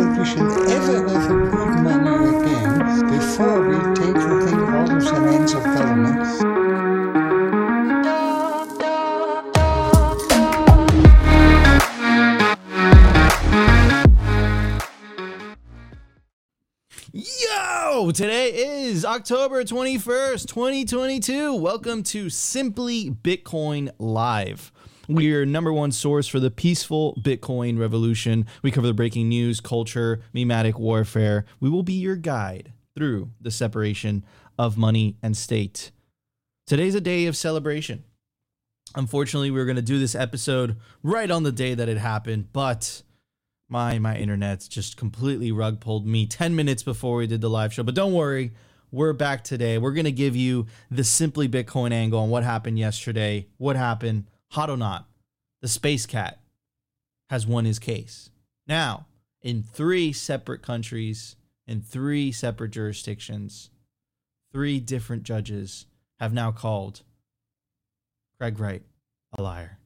so we should ever, ever read money again before we take the thing out of the hands of government. Yo! Today is October 21st, 2022. Welcome to Simply Bitcoin Live. We're number one source for the peaceful Bitcoin revolution. We cover the breaking news, culture, memetic warfare. We will be your guide through the separation of money and state. Today's a day of celebration. Unfortunately, we were going to do this episode right on the day that it happened, but my my internet's just completely rug pulled me 10 minutes before we did the live show but don't worry we're back today we're going to give you the simply bitcoin angle on what happened yesterday what happened not the space cat has won his case now in three separate countries in three separate jurisdictions three different judges have now called craig wright a liar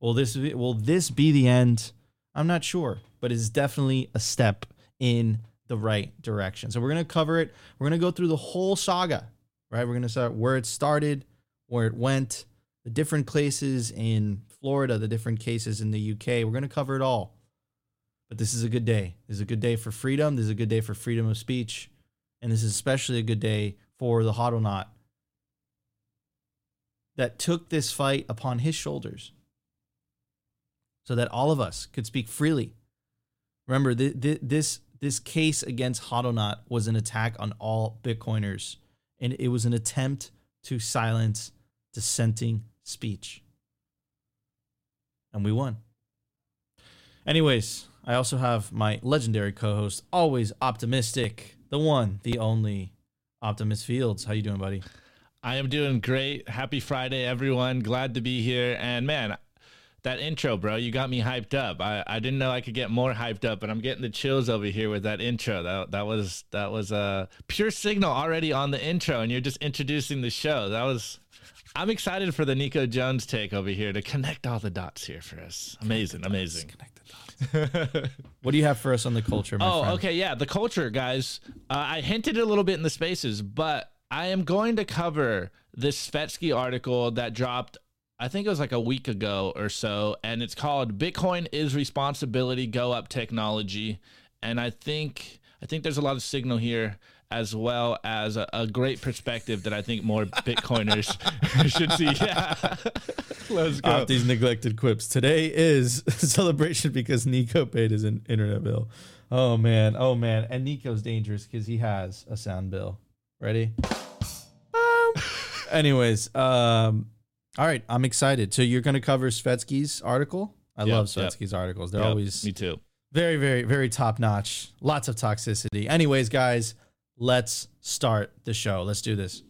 will this will this be the end i'm not sure but it's definitely a step in the right direction. So we're to cover it. We're to go through the whole saga, right? We're to start where it started, where it went, the different cases in Florida, the different cases in the UK. We're going to cover it all. But this is a good day. This is a good day for freedom. This is a good day for freedom of speech. And this is especially a good day for the Hodlonaut that took this fight upon his shoulders so that all of us could speak freely Remember, th- th- this this case against Hodlonaut was an attack on all Bitcoiners, and it was an attempt to silence dissenting speech. And we won. Anyways, I also have my legendary co-host, always optimistic, the one, the only, Optimus Fields. How you doing, buddy? I am doing great. Happy Friday, everyone. Glad to be here. And man, that intro, bro, you got me hyped up. I, I didn't know I could get more hyped up, but I'm getting the chills over here with that intro. That that was that was a pure signal already on the intro, and you're just introducing the show. That was. I'm excited for the Nico Jones take over here to connect all the dots here for us. Amazing, amazing. What do you have for us on the culture, my Oh, friend? okay, yeah, the culture, guys. Uh, I hinted a little bit in the spaces, but I am going to cover this Svetski article that dropped. I think it was like a week ago or so, and it's called "Bitcoin is Responsibility Go Up Technology." And I think I think there's a lot of signal here, as well as a, a great perspective that I think more Bitcoiners should see. Yeah, let's go. Off these neglected quips. Today is a celebration because Nico paid his internet bill. Oh man, oh man, and Nico's dangerous because he has a sound bill. Ready? Um. Anyways, um, all right, I'm excited. So you're gonna cover Svetski's article. I Yep, love yep. Svetski's articles. They're Yep, always me too. very, very, very top notch. Lots of toxicity. Anyways, guys, let's start the show. Let's do this.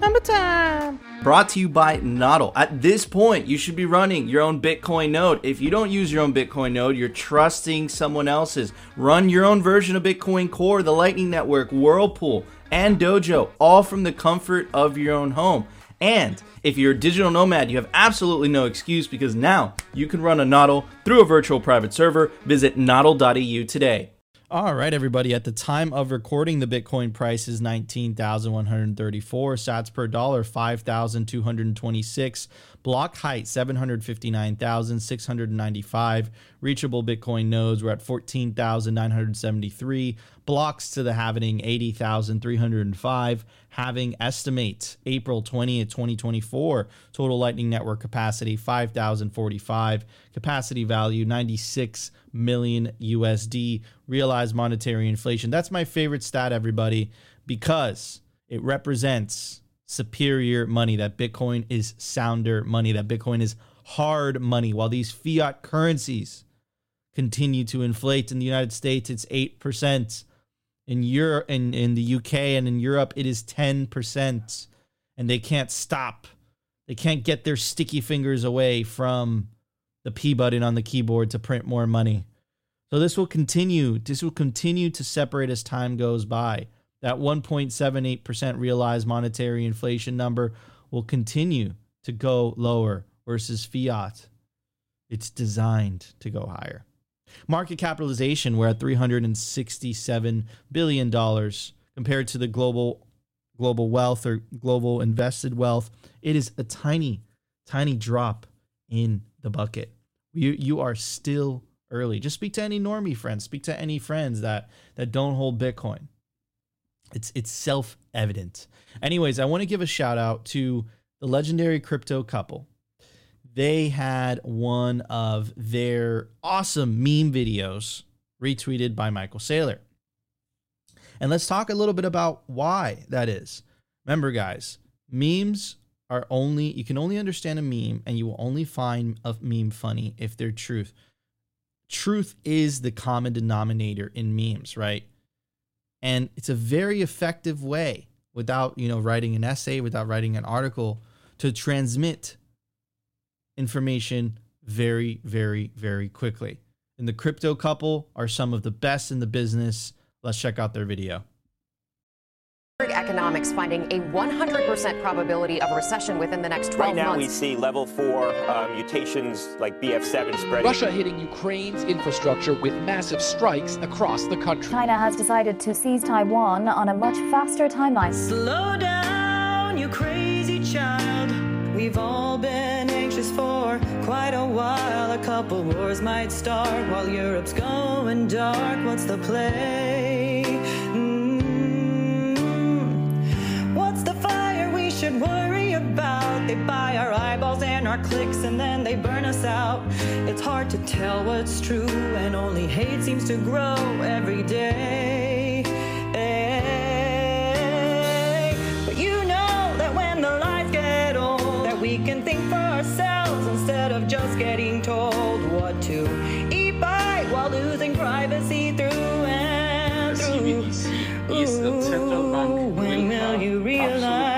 Number time. Brought to you by Nodl. At this point, you should be running your own Bitcoin node. If you don't use your own Bitcoin node, you're trusting someone else's. Run your own version of Bitcoin Core, the Lightning Network, Whirlpool, and Dojo, all from the comfort of your own home. And if you're a digital nomad, you have absolutely no excuse because now you can run a Nodl through a virtual private server. Visit nodl.eu today. All right, everybody. At the time of recording, the Bitcoin price is 19,134 sats per dollar, 5,226. Block height, 759,695. Reachable Bitcoin nodes were at 14,973. Blocks to the halving, 80,305. Having estimate April 20th, 2024. Total Lightning Network capacity, 5,045. Capacity value, 96 million USD. Realized monetary inflation. That's my favorite stat, everybody, because it represents superior money. That Bitcoin is sounder money. That Bitcoin is hard money. While these fiat currencies continue to inflate in the United States, it's 8%. In Europe, in, in the UK and in Europe, it is 10%. And they can't stop. They can't get their sticky fingers away from the P button on the keyboard to print more money. So this will continue. This will continue to separate as time goes by. That 1.78% realized monetary inflation number will continue to go lower versus fiat. It's designed to go higher. Market capitalization, we're at $367 billion compared to the global global wealth or global invested wealth. It is a tiny, tiny drop in the bucket. You you are still early. Just speak to any normie friends. Speak to any friends that that don't hold Bitcoin. It's it's self evident. Anyways, I want to give a shout out to the legendary crypto couple. They had one of their awesome meme videos retweeted by Michael Saylor. And let's talk a little bit about why that is. Remember, guys, memes are only, you can only understand a meme and you will only find a meme funny if they're truth. Truth is the common denominator in memes, right? And it's a very effective way without, you know, writing an essay, without writing an article to transmit information very, very, very quickly. And the crypto couple are some of the best in the business. Let's check out their video. Economics finding a 100% probability of a recession within the next 12 months. Right now, months. we see level four uh, mutations like BF7 spreading. Russia hitting Ukraine's infrastructure with massive strikes across the country. China has decided to seize Taiwan on a much faster timeline. Slow down, you crazy child. We've all been anxious for quite a while. A couple wars might start while Europe's going dark. What's the play? They buy our eyeballs and our clicks and then they burn us out. It's hard to tell what's true, and only hate seems to grow every day. But you know that when the lights get old, that we can think for ourselves instead of just getting told what to eat by while losing privacy through and through. Ooh, when will you realize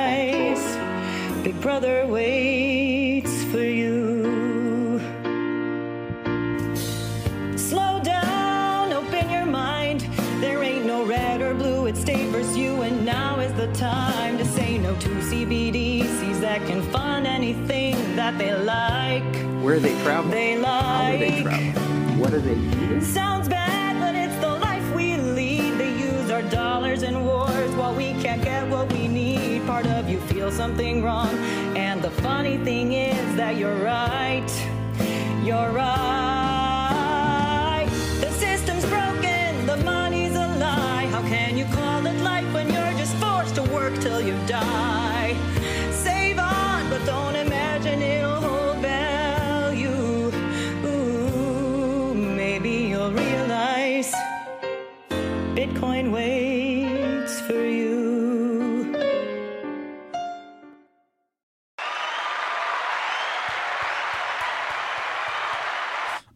Brother waits for you? Slow down, open your mind. There ain't no red or blue, it's state versus you, and now is the time to say no to CBDCs that can fund anything that they like. Where are they traveling? They How are they like. traveling? What are they eating? Sounds bad, but it's the life we lead. They use our dollars in wars while we can't get what we need. Part of you feels something wrong. Funny thing is that you're right. You're right.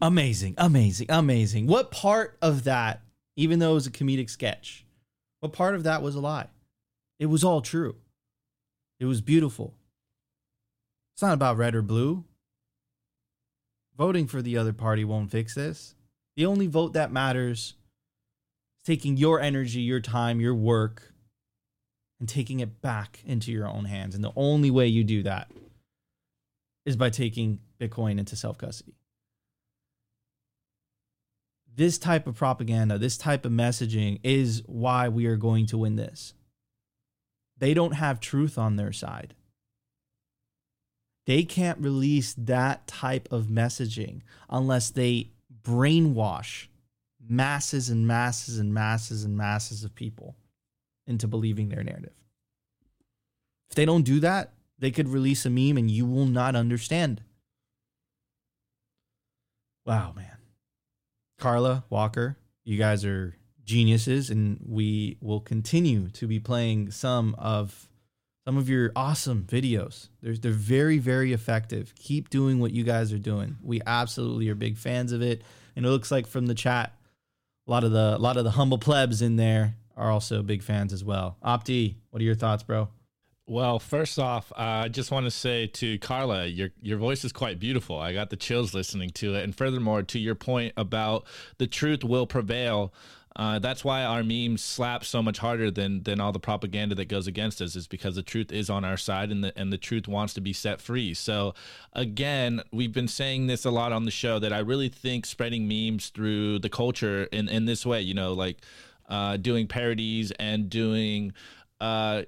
Amazing, amazing, amazing. What part of that, even though it was a comedic sketch, what part of that was a lie? It was all true. It was beautiful. It's not about red or blue. Voting for the other party won't fix this. The only vote that matters is taking your energy, your time, your work, and taking it back into your own hands. And the only way you do that is by taking Bitcoin into self custody this type of propaganda, this type of messaging is why we are going to win this. They don't have truth on their side. They can't release that type of messaging unless they brainwash masses and masses and masses and masses of people into believing their narrative. If they don't do that, they could release a meme and you will not understand. Wow, man. Carla Walker, you guys are geniuses, and we will continue to be playing some of some of your awesome videos. They're they're very very effective. Keep doing what you guys are doing. We absolutely are big fans of it, and it looks like from the chat, a lot of the a lot of the humble plebs in there are also big fans as well. Opti, what are your thoughts, bro? Well, first off, uh, I just want to say to Carla, your your voice is quite beautiful. I got the chills listening to it. And furthermore, to your point about the truth will prevail. Uh, that's why our memes slap so much harder than than all the propaganda that goes against us. Is because the truth is on our side, and the and the truth wants to be set free. So, again, we've been saying this a lot on the show that I really think spreading memes through the culture in in this way, you know, like uh, doing parodies and doing. Uh,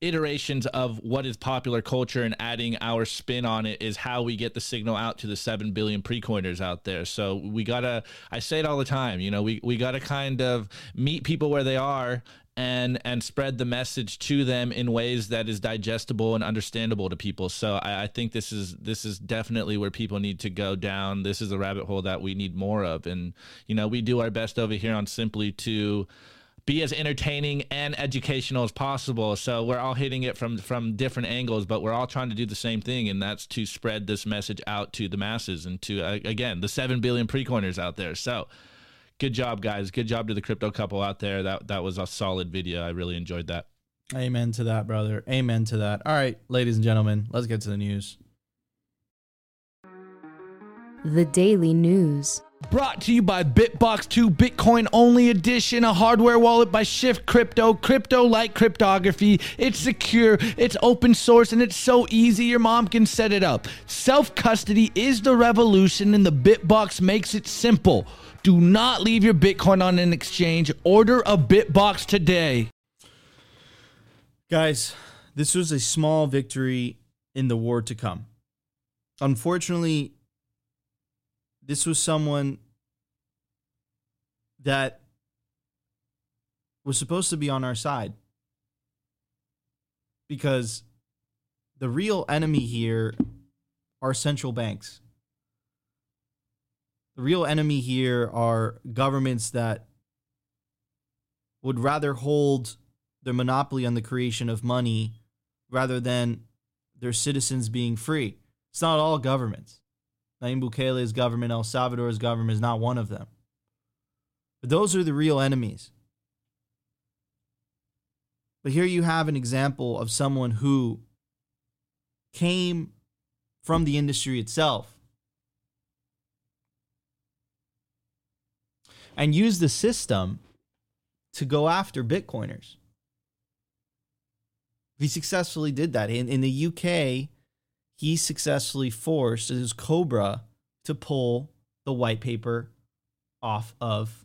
iterations of what is popular culture and adding our spin on it is how we get the signal out to the 7 billion pre-coiners out there. So we gotta i say it all the time you know we, we gotta kind of meet people where they are and and spread the message to them in ways that is digestible and understandable to people. So I, I think this is this is definitely where people need to go down. This is a rabbit hole that we need more of. And you know we do our best over here on simply to be as entertaining and educational as possible. So we're all hitting it from from different angles, but we're all trying to do the same thing, and that's to spread this message out to the masses and to uh, again the seven billion pre-coiners out there. So good job, guys. Good job to the crypto couple out there. That that was a solid video. I really enjoyed that. Amen to that, brother. Amen to that. All right, ladies and gentlemen, let's get to the news. The Daily News. Brought to you by Bitbox 2 Bitcoin Only Edition, a hardware wallet by Shift Crypto. Crypto like cryptography. It's secure, it's open source, and it's so easy your mom can set it up. Self custody is the revolution, and the Bitbox makes it simple. Do not leave your Bitcoin on an exchange. Order a Bitbox today. Guys, this was a small victory in the war to come. Unfortunately, this was someone that was supposed to be on our side because the real enemy here are central banks. The real enemy here are governments that would rather hold their monopoly on the creation of money rather than their citizens being free. It's not all governments. Nayib Bukele's government, El Salvador's government is not one of them. But those are the real enemies. But here you have an example of someone who came from the industry itself and used the system to go after Bitcoiners. He successfully did that. In, in the UK, he successfully forced his Cobra to pull the white paper off of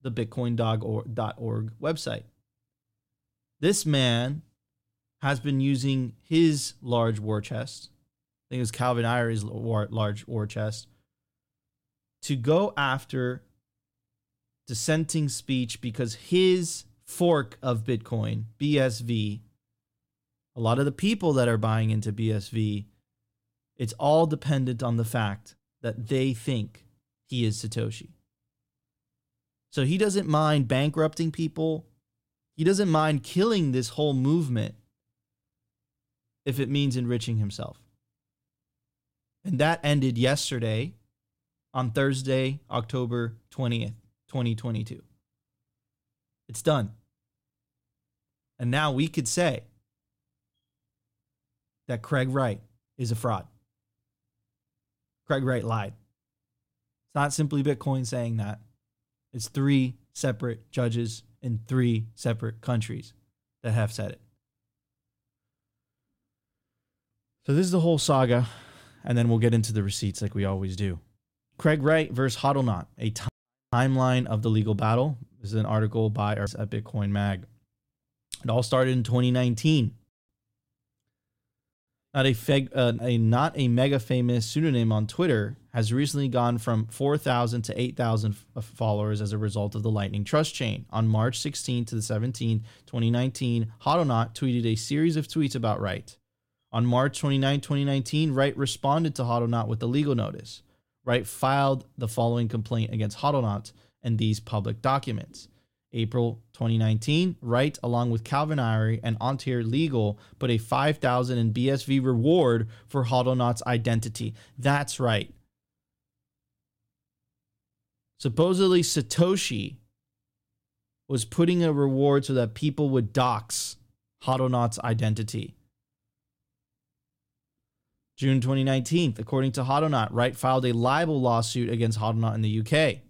the bitcoin.org website. This man has been using his large war chest, I think it was Calvin Ayre's large war chest, to go after dissenting speech because his fork of Bitcoin, BSV, a lot of the people that are buying into BSV, it's all dependent on the fact that they think he is Satoshi. So he doesn't mind bankrupting people. He doesn't mind killing this whole movement if it means enriching himself. And that ended yesterday on Thursday, October 20th, 2022. It's done. And now we could say that Craig Wright is a fraud. Craig Wright lied. It's not simply Bitcoin saying that. It's three separate judges in three separate countries that have said it. So this is the whole saga, and then we'll get into the receipts like we always do. Craig Wright versus Hodlonaut, a t- timeline of the legal battle. This is an article by at Bitcoin Mag. It all started in 2019 not a, feg, uh, a not a mega famous pseudonym on Twitter, has recently gone from 4,000 to 8,000 f- uh, followers as a result of the Lightning Torch chain. On March 16 to the 17th, 2019, Hodlonaut tweeted a series of tweets about Wright. On March 29, 2019, Wright responded to Hodlonaut with a legal notice. Wright filed the following complaint against Hodlonaut and these public documents. April 2019, Wright, along with Calvin Ayre and Ontario Legal, put a 5,000 in BSV reward for Hodlonaut's identity. That's right. Supposedly, Satoshi was putting a reward so that people would dox Hodlonaut's identity. June 2019, according to Hodlonaut, Wright filed a libel lawsuit against Hodlonaut in the UK.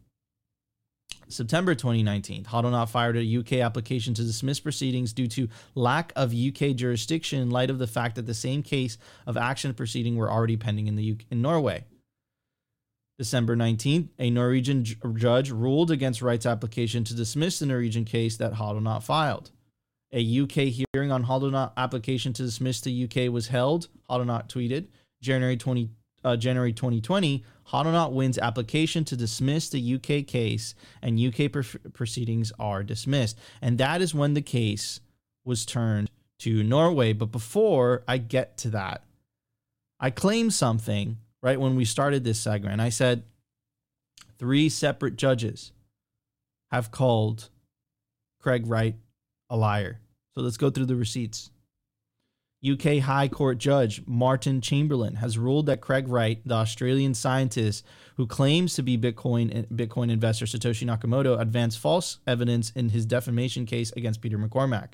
September 2019, Hodlonaut fired a UK application to dismiss proceedings due to lack of UK jurisdiction in light of the fact that the same case of action proceeding were already pending in the UK, in Norway. December 19th, a Norwegian j- judge ruled against Wright's application to dismiss the Norwegian case that Hodlonaut filed. A UK hearing on Hodlonaut application to dismiss the UK was held. Hodlonaut tweeted January 20 uh, January 2020. Hodlonaut wins application to dismiss the UK case, and UK pr- proceedings are dismissed. And that is when the case was turned to Norway. But before I get to that, I claimed something right when we started this segment. And I said three separate judges have called Craig Wright a liar. So let's go through the receipts. UK High Court Judge Martin Chamberlain has ruled that Craig Wright, the Australian scientist who claims to be Bitcoin Bitcoin investor Satoshi Nakamoto, advanced false evidence in his defamation case against Peter McCormack.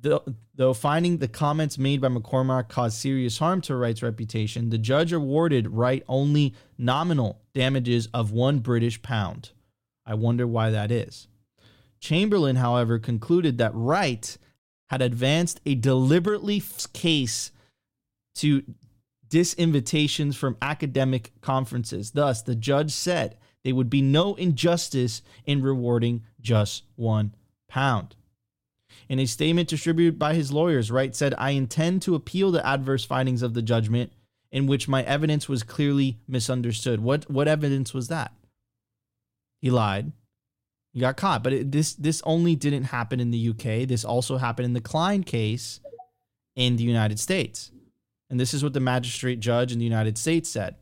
Though, though finding the comments made by McCormack caused serious harm to Wright's reputation, the judge awarded Wright only nominal damages of one British pound. I wonder why that is. Chamberlain, however, concluded that Wright had advanced a deliberately case to disinvitations from academic conferences. Thus, the judge said there would be no injustice in rewarding just one pound. In a statement distributed by his lawyers, Wright said, I intend to appeal the adverse findings of the judgment in which my evidence was clearly misunderstood. What, what evidence was that? He lied. He got caught. But it, this this only didn't happen in the UK. This also happened in the Klein case in the United States. And this is what the magistrate judge in the United States said.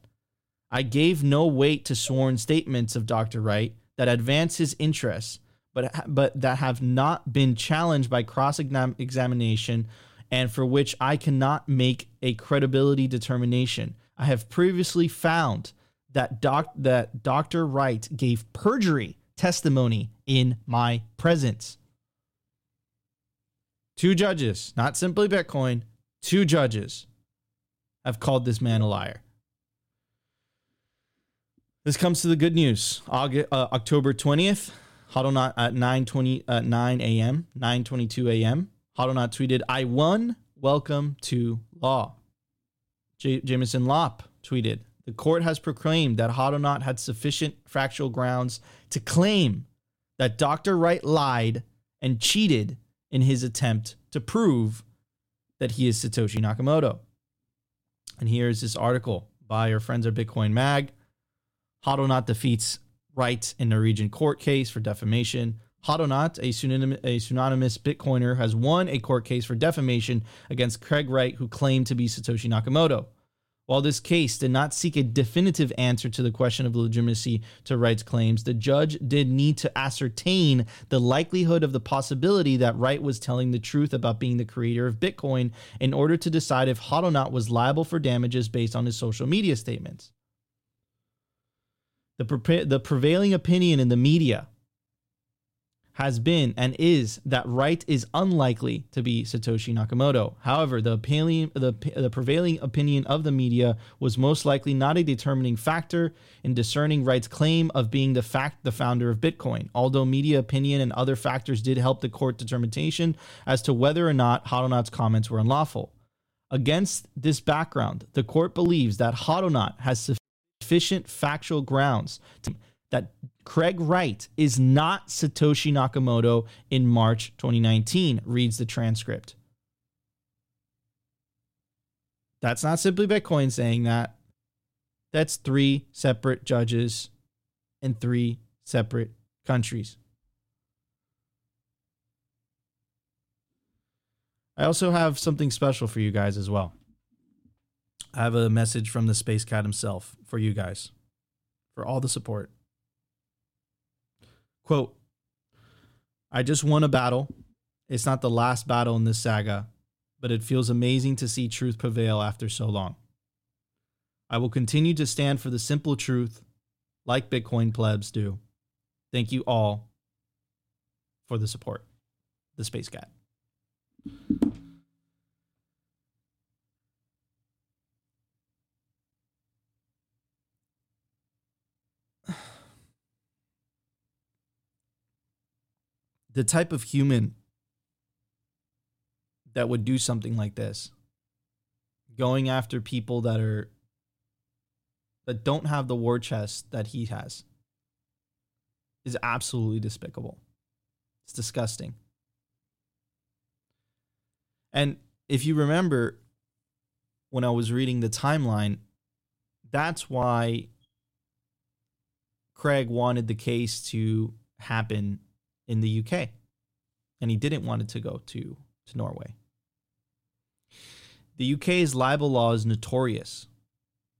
I gave no weight to sworn statements of Dr. Wright that advance his interests, but but that have not been challenged by cross examination and for which I cannot make a credibility determination. I have previously found that doc, that Dr. Wright gave perjury testimony in my presence. Two judges, not simply Bitcoin, two judges have called this man a liar. This comes to the good news. August, uh, October 20th, Hodlonaut at 9:20 uh, 9 a.m. 9:22 a.m. Hodlonaut tweeted, "I won. Welcome to law." J- Jameson Lopp tweeted, "The court has proclaimed that Hodlonaut had sufficient factual grounds to claim that Dr. Wright lied and cheated in his attempt to prove that he is Satoshi Nakamoto." And here's this article by our friends at Bitcoin Mag. Hodlonaut defeats Wright in Norwegian court case for defamation. Hodlonaut, a, pseudonym, a pseudonymous Bitcoiner, has won a court case for defamation against Craig Wright, who claimed to be Satoshi Nakamoto. While this case did not seek a definitive answer to the question of legitimacy to Wright's claims, the judge did need to ascertain the likelihood of the possibility that Wright was telling the truth about being the creator of Bitcoin in order to decide if Hodlonaut was liable for damages based on his social media statements. The, pre- the prevailing opinion in the media has been and is that Wright is unlikely to be Satoshi Nakamoto. However, the, the, the prevailing opinion of the media was most likely not a determining factor in discerning Wright's claim of being the fact the founder of Bitcoin. Although media opinion and other factors did help the court determination as to whether or not Hodlonaut's comments were unlawful. Against this background, the court believes that Hodlonaut has sufficient factual grounds to, that Craig Wright is not Satoshi Nakamoto in March 2019, reads the transcript. That's not simply Bitcoin saying that. That's three separate judges in three separate countries. I also have something special for you guys as well. I have a message from the Space Cat himself for you guys, for all the support. Quote I just won a battle. It's not the last battle in this saga, but it feels amazing to see truth prevail after so long. I will continue to stand for the simple truth like Bitcoin plebs do. Thank you all for the support. The Space Cat. The type of human that would do something like this, going after people that are that don't have the war chest that he has, is absolutely despicable. It's disgusting. And if you remember when I was reading the timeline, that's why Craig wanted the case to happen in the UK. And he didn't want it to go to, to Norway. The UK's libel law is notorious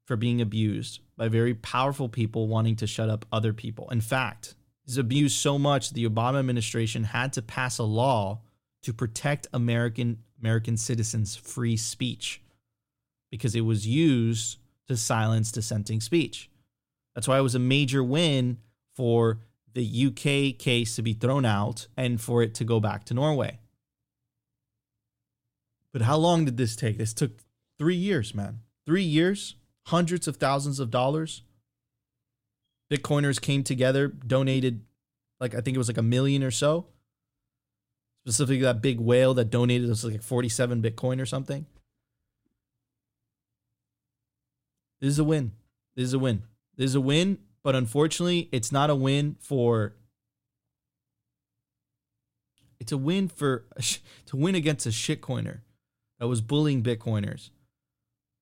for being abused by very powerful people wanting to shut up other people. In fact, it's abused so much the Obama administration had to pass a law to protect American American citizens' free speech because it was used to silence dissenting speech. That's why it was a major win for the UK case to be thrown out and for it to go back to Norway. But how long did this take? This took three years, man. Three years, hundreds of thousands of dollars. Bitcoiners came together, donated, like, I think it was like a million or so. Specifically, that big whale that donated was like 47 Bitcoin or something. This is a win. This is a win. This is a win, but unfortunately, it's not a win for. It's a win for to win against a shitcoiner that was bullying Bitcoiners,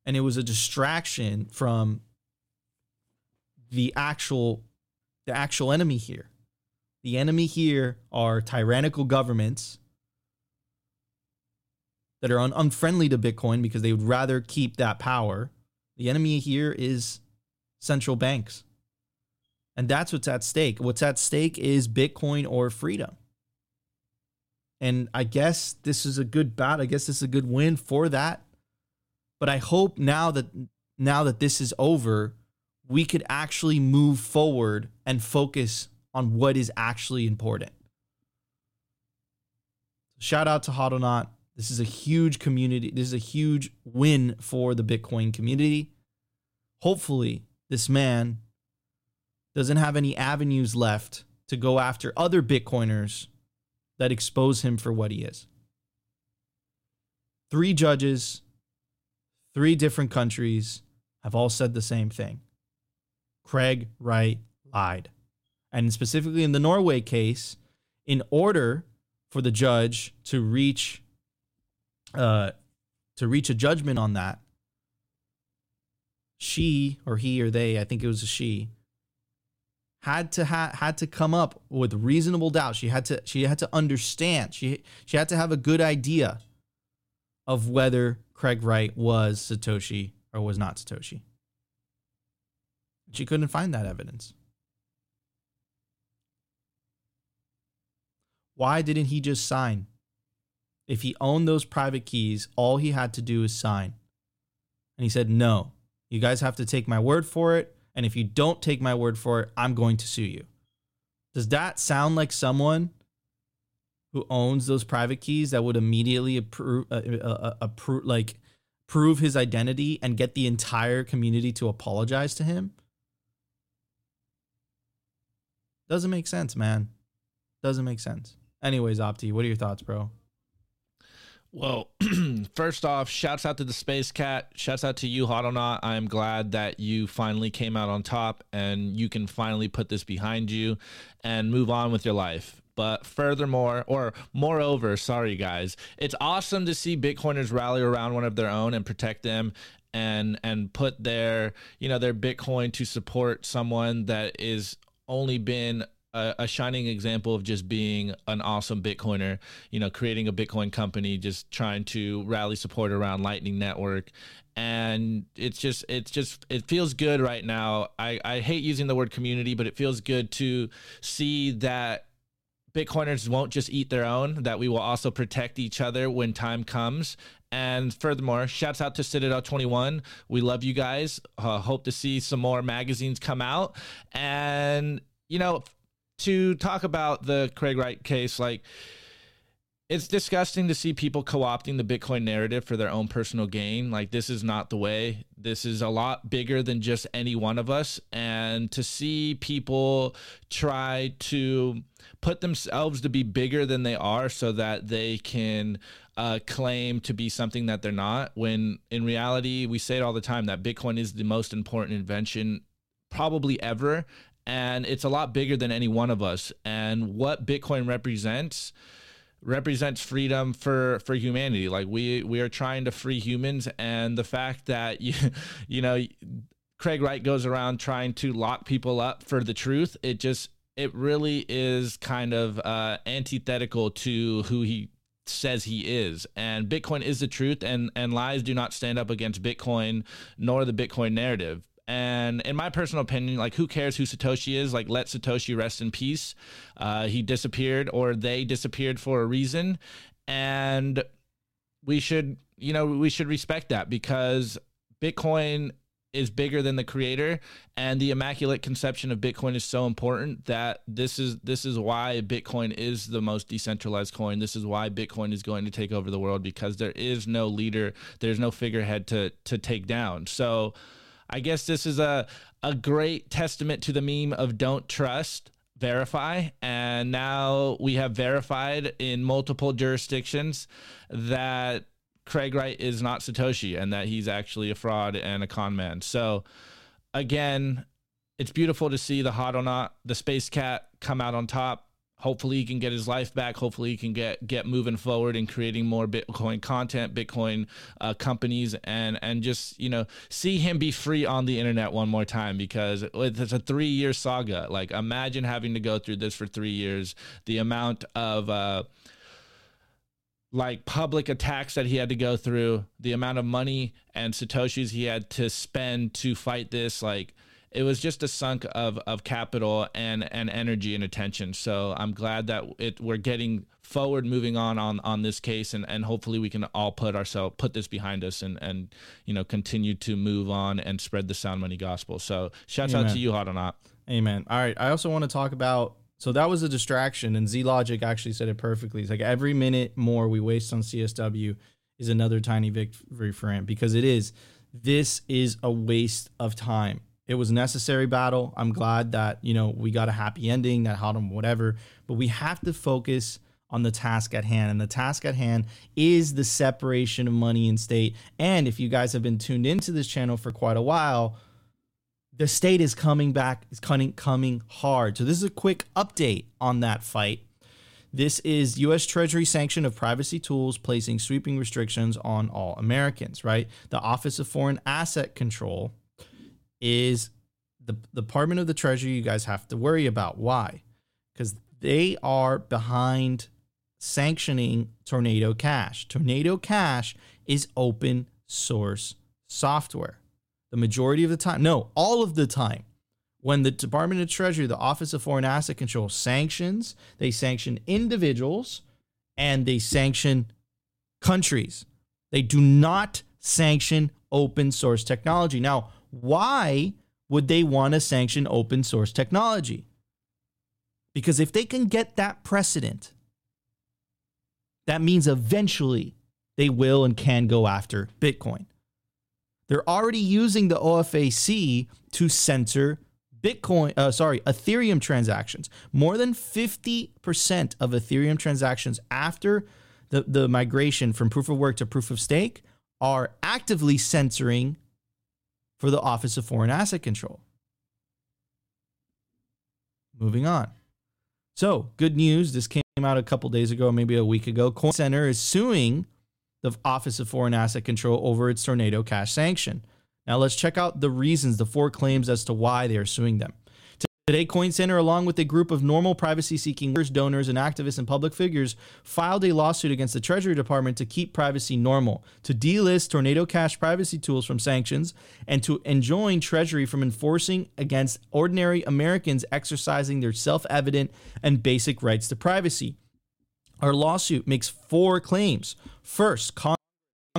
and it was a distraction from the actual the actual enemy here. The enemy here are tyrannical governments that are un- unfriendly to Bitcoin because they would rather keep that power. The enemy here is central banks. And that's what's at stake. What's at stake is Bitcoin or freedom. And I guess this is a good bat. I guess this is a good win for that. But I hope now that now that this is over, we could actually move forward and focus on what is actually important. Shout out to Hodlonaut. This is a huge community. This is a huge win for the Bitcoin community. Hopefully, this man doesn't have any avenues left to go after other Bitcoiners that expose him for what he is. Three judges, three different countries have all said the same thing. Craig Wright lied. And specifically in the Norway case, in order for the judge to reach uh, to reach a judgment on that, she or he or they, I think it was a she, had to ha- had to come up with reasonable doubt. She had to she had to understand. She she had to have a good idea of whether Craig Wright was Satoshi or was not Satoshi. She couldn't find that evidence. Why didn't he just sign? If he owned those private keys, all he had to do is sign. And he said, No, you guys have to take my word for it. And if you don't take my word for it, I'm going to sue you. Does that sound like someone who owns those private keys that would immediately approve, uh, uh, approve, like prove his identity and get the entire community to apologize to him? Doesn't make sense, man. Doesn't make sense. Anyways, Opti, what are your thoughts, bro? Well, first off, shouts out to the Space Cat. Shouts out to you, Hodlonaut. I'm glad that you finally came out on top and you can finally put this behind you and move on with your life. But furthermore, or moreover, sorry guys, it's awesome to see Bitcoiners rally around one of their own and protect them and and put their you know their Bitcoin to support someone that is only been a, a, shining example of just being an awesome Bitcoiner, you know, creating a Bitcoin company, just trying to rally support around Lightning Network. And it's just, it's just, it feels good right now. I, I hate using the word community, but it feels good to see that Bitcoiners won't just eat their own, that we will also protect each other when time comes. And furthermore, shouts out to Citadel 21. We love you guys. Uh, hope to see some more magazines come out. And, you know, to talk about the Craig Wright case, like it's disgusting to see people co-opting the Bitcoin narrative for their own personal gain. Like this is not the way. This is a lot bigger than just any one of us. And to see people try to put themselves to be bigger than they are so that they can uh, claim to be something that they're not, when in reality, we say it all the time that Bitcoin is the most important invention probably ever. And it's a lot bigger than any one of us. And what Bitcoin represents represents freedom for for humanity. Like we we are trying to free humans and the fact that you you know Craig Wright goes around trying to lock people up for the truth it just it really is kind of uh antithetical to who he says he is. And bitcoin is the truth and and lies do not stand up against bitcoin nor the bitcoin narrative and in my personal opinion, like who cares who Satoshi is? Like let Satoshi rest in peace. Uh, he disappeared or they disappeared for a reason. And we should, you know, we should respect that because Bitcoin is bigger than the creator and the immaculate conception of bitcoin is so important that this is this is why bitcoin is the most decentralized coin this is why bitcoin is going to take over the world because there is no leader there's no figurehead to to take down so I guess this is a a great testament to the meme of don't trust verify and now we have verified in multiple jurisdictions that Craig Wright is not Satoshi and that he's actually a fraud and a con man. So again, it's beautiful to see the Hodl the space cat come out on top hopefully he can get his life back. Hopefully he can get get moving forward and creating more bitcoin content bitcoin uh, companies and and just you know see him be free on the internet one more time because it's a three year saga. Like imagine having to go through this for three years. The amount of uh like public attacks that he had to go through the amount of money and satoshis he had to spend to fight this like it was just a sunk of of capital and and energy and attention. So I'm glad that it we're getting forward, moving on on on this case, and and hopefully we can all put ourselves put this behind us and and you know continue to move on and spread the sound money gospel. So shouts out to you, Hodl Amen. All right. I also want to talk about. So that was a distraction, and Z Logic actually said it perfectly. It's like every minute more we waste on CSW is another tiny victory for him because it is. This is a waste of time it was a necessary battle. I'm glad that, you know, we got a happy ending, that Hodl whatever, but we have to focus on the task at hand. And the task at hand is the separation of money and state. And if you guys have been tuned into this channel for quite a while, the state is coming back, is coming, coming hard. So this is a quick update on that fight. This is US Treasury sanction of privacy tools placing sweeping restrictions on all Americans, right? The Office of Foreign Asset Control is the, Department of the Treasury you guys have to worry about. Why? Because they are behind sanctioning Tornado Cash. Tornado Cash is open source software. The majority of the time, no, all of the time, when the Department of Treasury, the Office of Foreign Asset Control sanctions, they sanction individuals and they sanction countries. They do not sanction open source technology. Now, why would they want to sanction open source technology? Because if they can get that precedent, that means eventually they will and can go after Bitcoin. They're already using the OFAC to censor Bitcoin, uh, sorry, Ethereum transactions. More than 50% of Ethereum transactions after the, the migration from proof of work to proof of stake are actively censoring for the Office of Foreign Asset Control. Moving on. So, good news. This came out a couple days ago, maybe a week ago. Coin Center is suing the Office of Foreign Asset Control over its Tornado Cash sanction. Now, let's check out the reasons, the four claims as to why they are suing them. Today, Coin Center, along with a group of normal privacy seeking donors, and activists and public figures, filed a lawsuit against the Treasury Department to keep privacy normal, to delist Tornado Cash privacy tools from sanctions, and to enjoin Treasury from enforcing against ordinary Americans exercising their self evident and basic rights to privacy. Our lawsuit makes four claims. First, Congress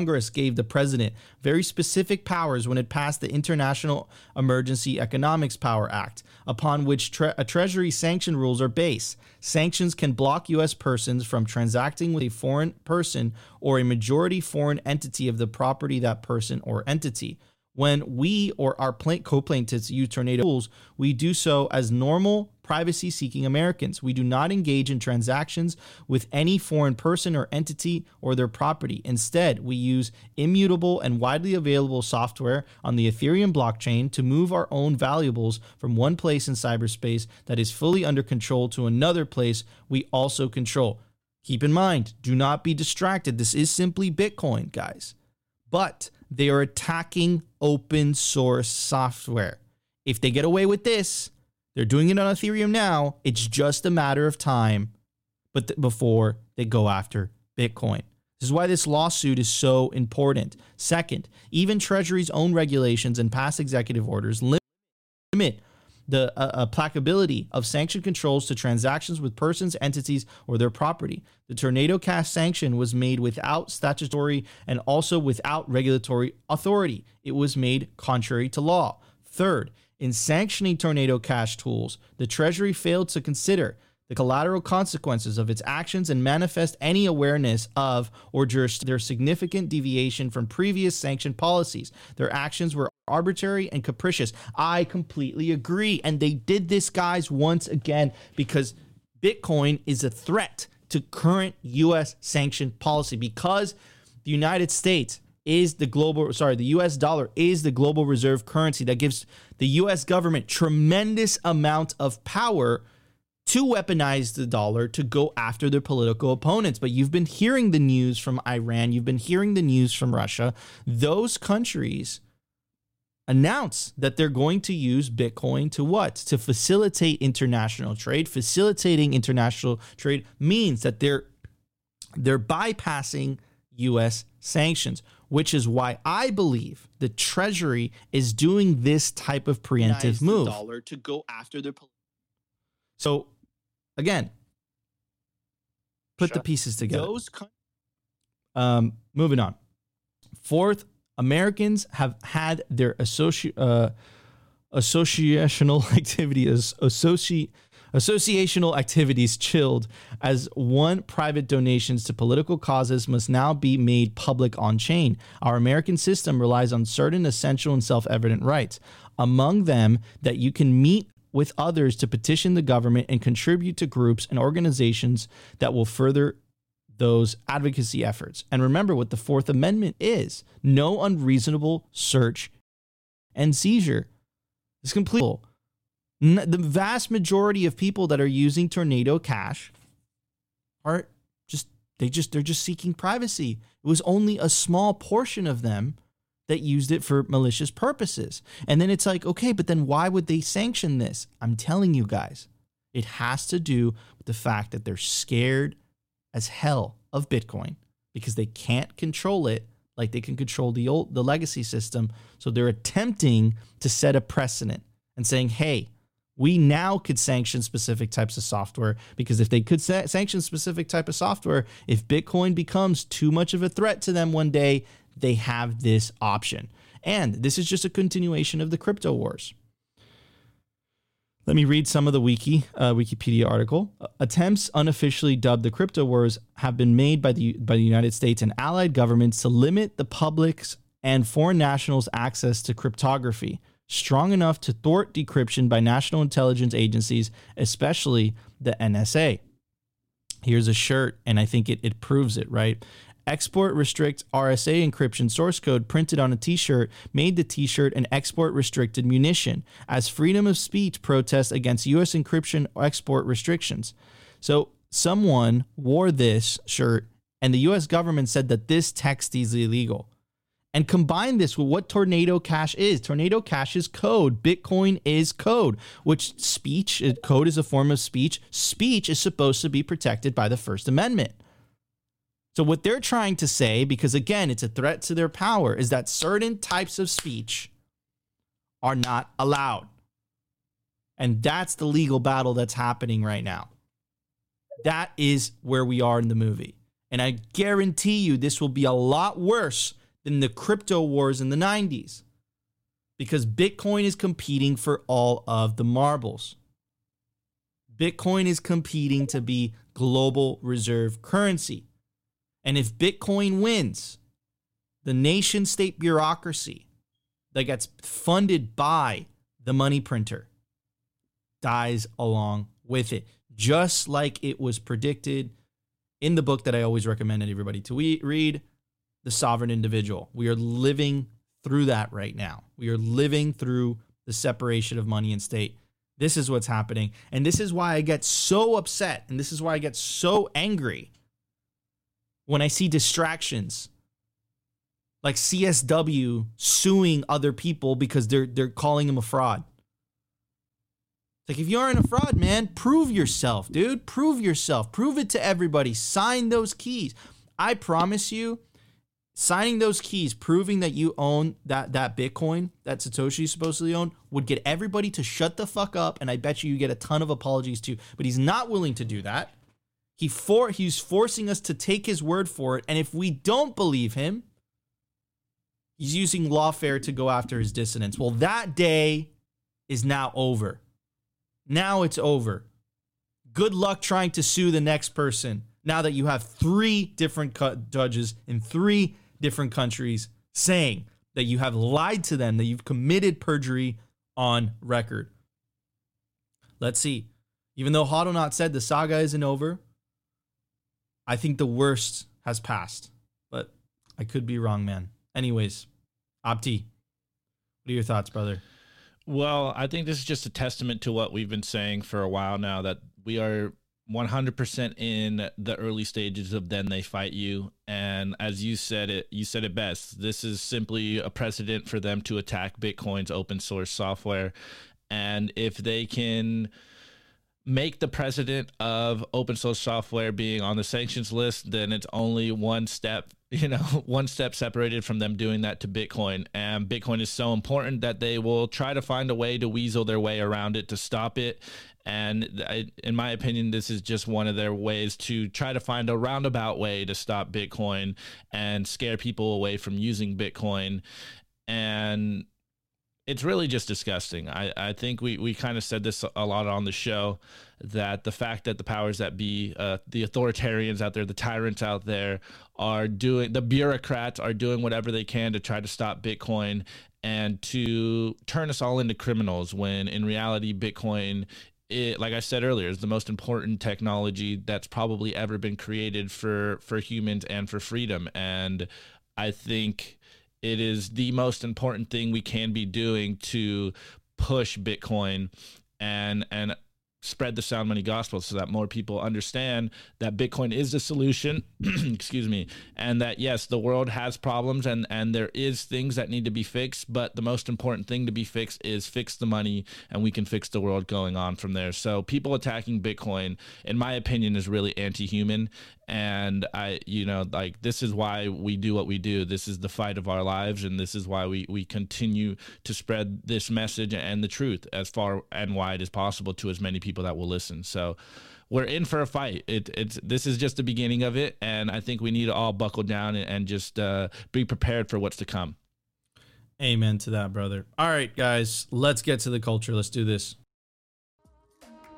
gave the president very specific powers when it passed the International Emergency Economics Power Act, upon which tre- a Treasury sanction rules are based. Sanctions can block U.S. persons from transacting with a foreign person or a majority foreign entity of the property that person or entity. When we or our co-plaintiffs use tornado rules, we do so as normal privacy seeking Americans. We do not engage in transactions with any foreign person or entity or their property. Instead, we use immutable and widely available software on the Ethereum blockchain to move our own valuables from one place in cyberspace that is fully under control to another place we also control. Keep in mind, do not be distracted. This is simply Bitcoin, guys. But they are attacking open source software. If they get away with this, they're doing it on Ethereum now. It's just a matter of time, but th- before they go after Bitcoin. This is why this lawsuit is so important. Second, even Treasury's own regulations and past executive orders limit the uh, applicability of sanction controls to transactions with persons, entities, or their property. The Tornado Cash sanction was made without statutory and also without regulatory authority. It was made contrary to law. Third, in sanctioning Tornado Cash tools, the Treasury failed to consider the collateral consequences of its actions and manifest any awareness of or their significant deviation from previous sanctioned policies. Their actions were arbitrary and capricious. I completely agree. And they did this, guys, once again, because Bitcoin is a threat to current US sanctioned policy because the United States is the global sorry the US dollar is the global reserve currency that gives the US government tremendous amount of power to weaponize the dollar to go after their political opponents. But you've been hearing the news from Iran, you've been hearing the news from Russia. Those countries announce that they're going to use Bitcoin to what? To facilitate international trade. Facilitating international trade means that they're they're bypassing US sanctions, which is why I believe the Treasury is doing this type of preemptive move. dollar to go after their so again, put the pieces together. Those um, moving on. Fourth, Americans have had their associ- uh, associational activities associ- associational activities chilled as one private donations to political causes must now be made public on chain. Our American system relies on certain essential and self-evident rights. Among them that you can meet with others to petition the government and contribute to groups and organizations that will further those advocacy efforts. And remember what the Fourth Amendment is no unreasonable search and seizure. It's complete. The vast majority of people that are using Tornado Cash are just, they just, they're just seeking privacy. It was only a small portion of them that used it for malicious purposes. And then it's like, okay, but then why would they sanction this? I'm telling you guys, it has to do with the fact that they're scared as hell of Bitcoin because they can't control it like they can control the old the legacy system. So they're attempting to set a precedent and saying, "Hey, we now could sanction specific types of software because if they could sa- sanction specific type of software, if Bitcoin becomes too much of a threat to them one day, they have this option. And this is just a continuation of the crypto wars. Let me read some of the wiki uh, Wikipedia article. Attempts unofficially dubbed the crypto wars have been made by the by the United States and allied governments to limit the public's and foreign nationals' access to cryptography, strong enough to thwart decryption by national intelligence agencies, especially the NSA. Here's a shirt, and I think it, it proves it, right? Export restrict RSA encryption source code printed on a t shirt made the t shirt an export restricted munition as freedom of speech protests against U.S. encryption export restrictions. So someone wore this shirt, and the U.S. government said that this text is illegal. And combine this with what Tornado Cash is. Tornado Cash is code. Bitcoin is code, which speech, code is a form of speech. Speech is supposed to be protected by the First Amendment. So, what they're trying to say, because again, it's a threat to their power, is that certain types of speech are not allowed. And that's the legal battle that's happening right now. That is where we are in the movie. And I guarantee you this will be a lot worse than the crypto wars in the 90s because Bitcoin is competing for all of the marbles. Bitcoin is competing to be global reserve currency. And if Bitcoin wins, the nation state bureaucracy that gets funded by the money printer dies along with it, just like it was predicted in the book that I always recommended everybody to read, The Sovereign Individual. We are living through that right now. We are living through the separation of money and state. This is what's happening. And this is why I get so upset. And this is why I get so angry when I see distractions like CSW suing other people because they're they're calling him a fraud. It's like if you aren't a fraud, man, prove yourself, dude. Prove yourself. Prove it to everybody. Sign those keys. I promise you, signing those keys, proving that you own that that Bitcoin that Satoshi is supposedly owned, would get everybody to shut the fuck up, and I bet you you get a ton of apologies too. But he's not willing to do that. He for he's forcing us to take his word for it, and if we don't believe him, he's using lawfare to go after his dissidents. Well, that day is now over. Now it's over. Good luck trying to sue the next person now that you have three different judges in three different countries saying that you have lied to them, that you've committed perjury on record. Let's see. Even though Hodlonaut said the saga isn't over, I think the worst has passed. But I could be wrong, man. Anyways, Opti, what are your thoughts, brother? Well, I think this is just a testament to what we've been saying for a while now that we are 100% in the early stages of then they fight you. And as you said it you said it best this is simply a precedent for them to attack bitcoin's open source software. And if they can make the precedent of open source software being on the sanctions list then it's only one step you know one step separated from them doing that to bitcoin. And bitcoin is so important that they will try to find a way to weasel their way around it to stop it and I, in my opinion this is just one of their ways to try to find a roundabout way to stop bitcoin and scare people away from using bitcoin and it's really just disgusting. I, I think we, we kind of said this a lot on the show that the fact that the powers that be, uh, the authoritarians out there, the tyrants out there, are doing, the bureaucrats are doing whatever they can to try to stop Bitcoin and to turn us all into criminals when in reality, Bitcoin it, like I said earlier, is the most important technology that's probably ever been created for for humans and for freedom. And I think it is the most important thing we can be doing to push Bitcoin and and spread the sound money gospel so that more people understand that bitcoin is the solution excuse me and that yes the world has problems and and there is things that need to be fixed but the most important thing to be fixed is fix the money and we can fix the world going on from there. So people attacking bitcoin in my opinion is really anti-human. And i you know like this is why we do what we do. This is the fight of our lives and this is why we we continue to spread this message and the truth as far and wide as possible to as many people that will listen so we're in for a fight it, it's this is just the beginning of it and i think we need to all buckle down and, and just uh, be prepared for what's to come Amen to that, brother. All right, guys, let's get to the culture. Let's do this.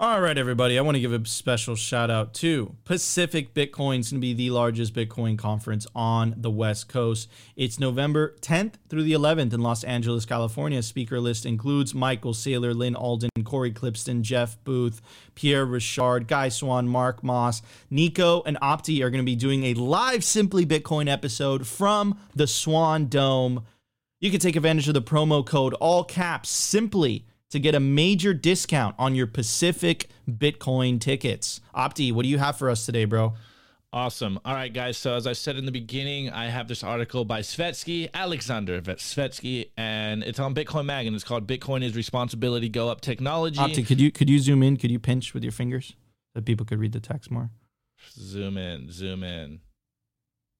All right, everybody. I want to give a special shout out to Pacific Bitcoin. It's going to be the largest Bitcoin conference on the West Coast. It's November 10th through the 11th in Los Angeles, California. Speaker list includes Michael Saylor, Lynn Alden, Cory Klippsten, Jeff Booth, Pierre Rochard, Guy Swan, Mark Moss, Nico, and Opti are going to be doing a live Simply Bitcoin episode from the Swan Dome. You can take advantage of the promo code all caps simply to get a major discount on your Pacific Bitcoin tickets. Opti, what do you have for us today, bro? Awesome. All right, guys. So as I said in the beginning, I have this article by Svetski, Alexander Svetski, and it's on Bitcoin Mag, and it's called "Bitcoin is Responsibility Go Up Technology." Opti, could you could you zoom in? Could you pinch with your fingers so people could read the text more? Zoom in, zoom in.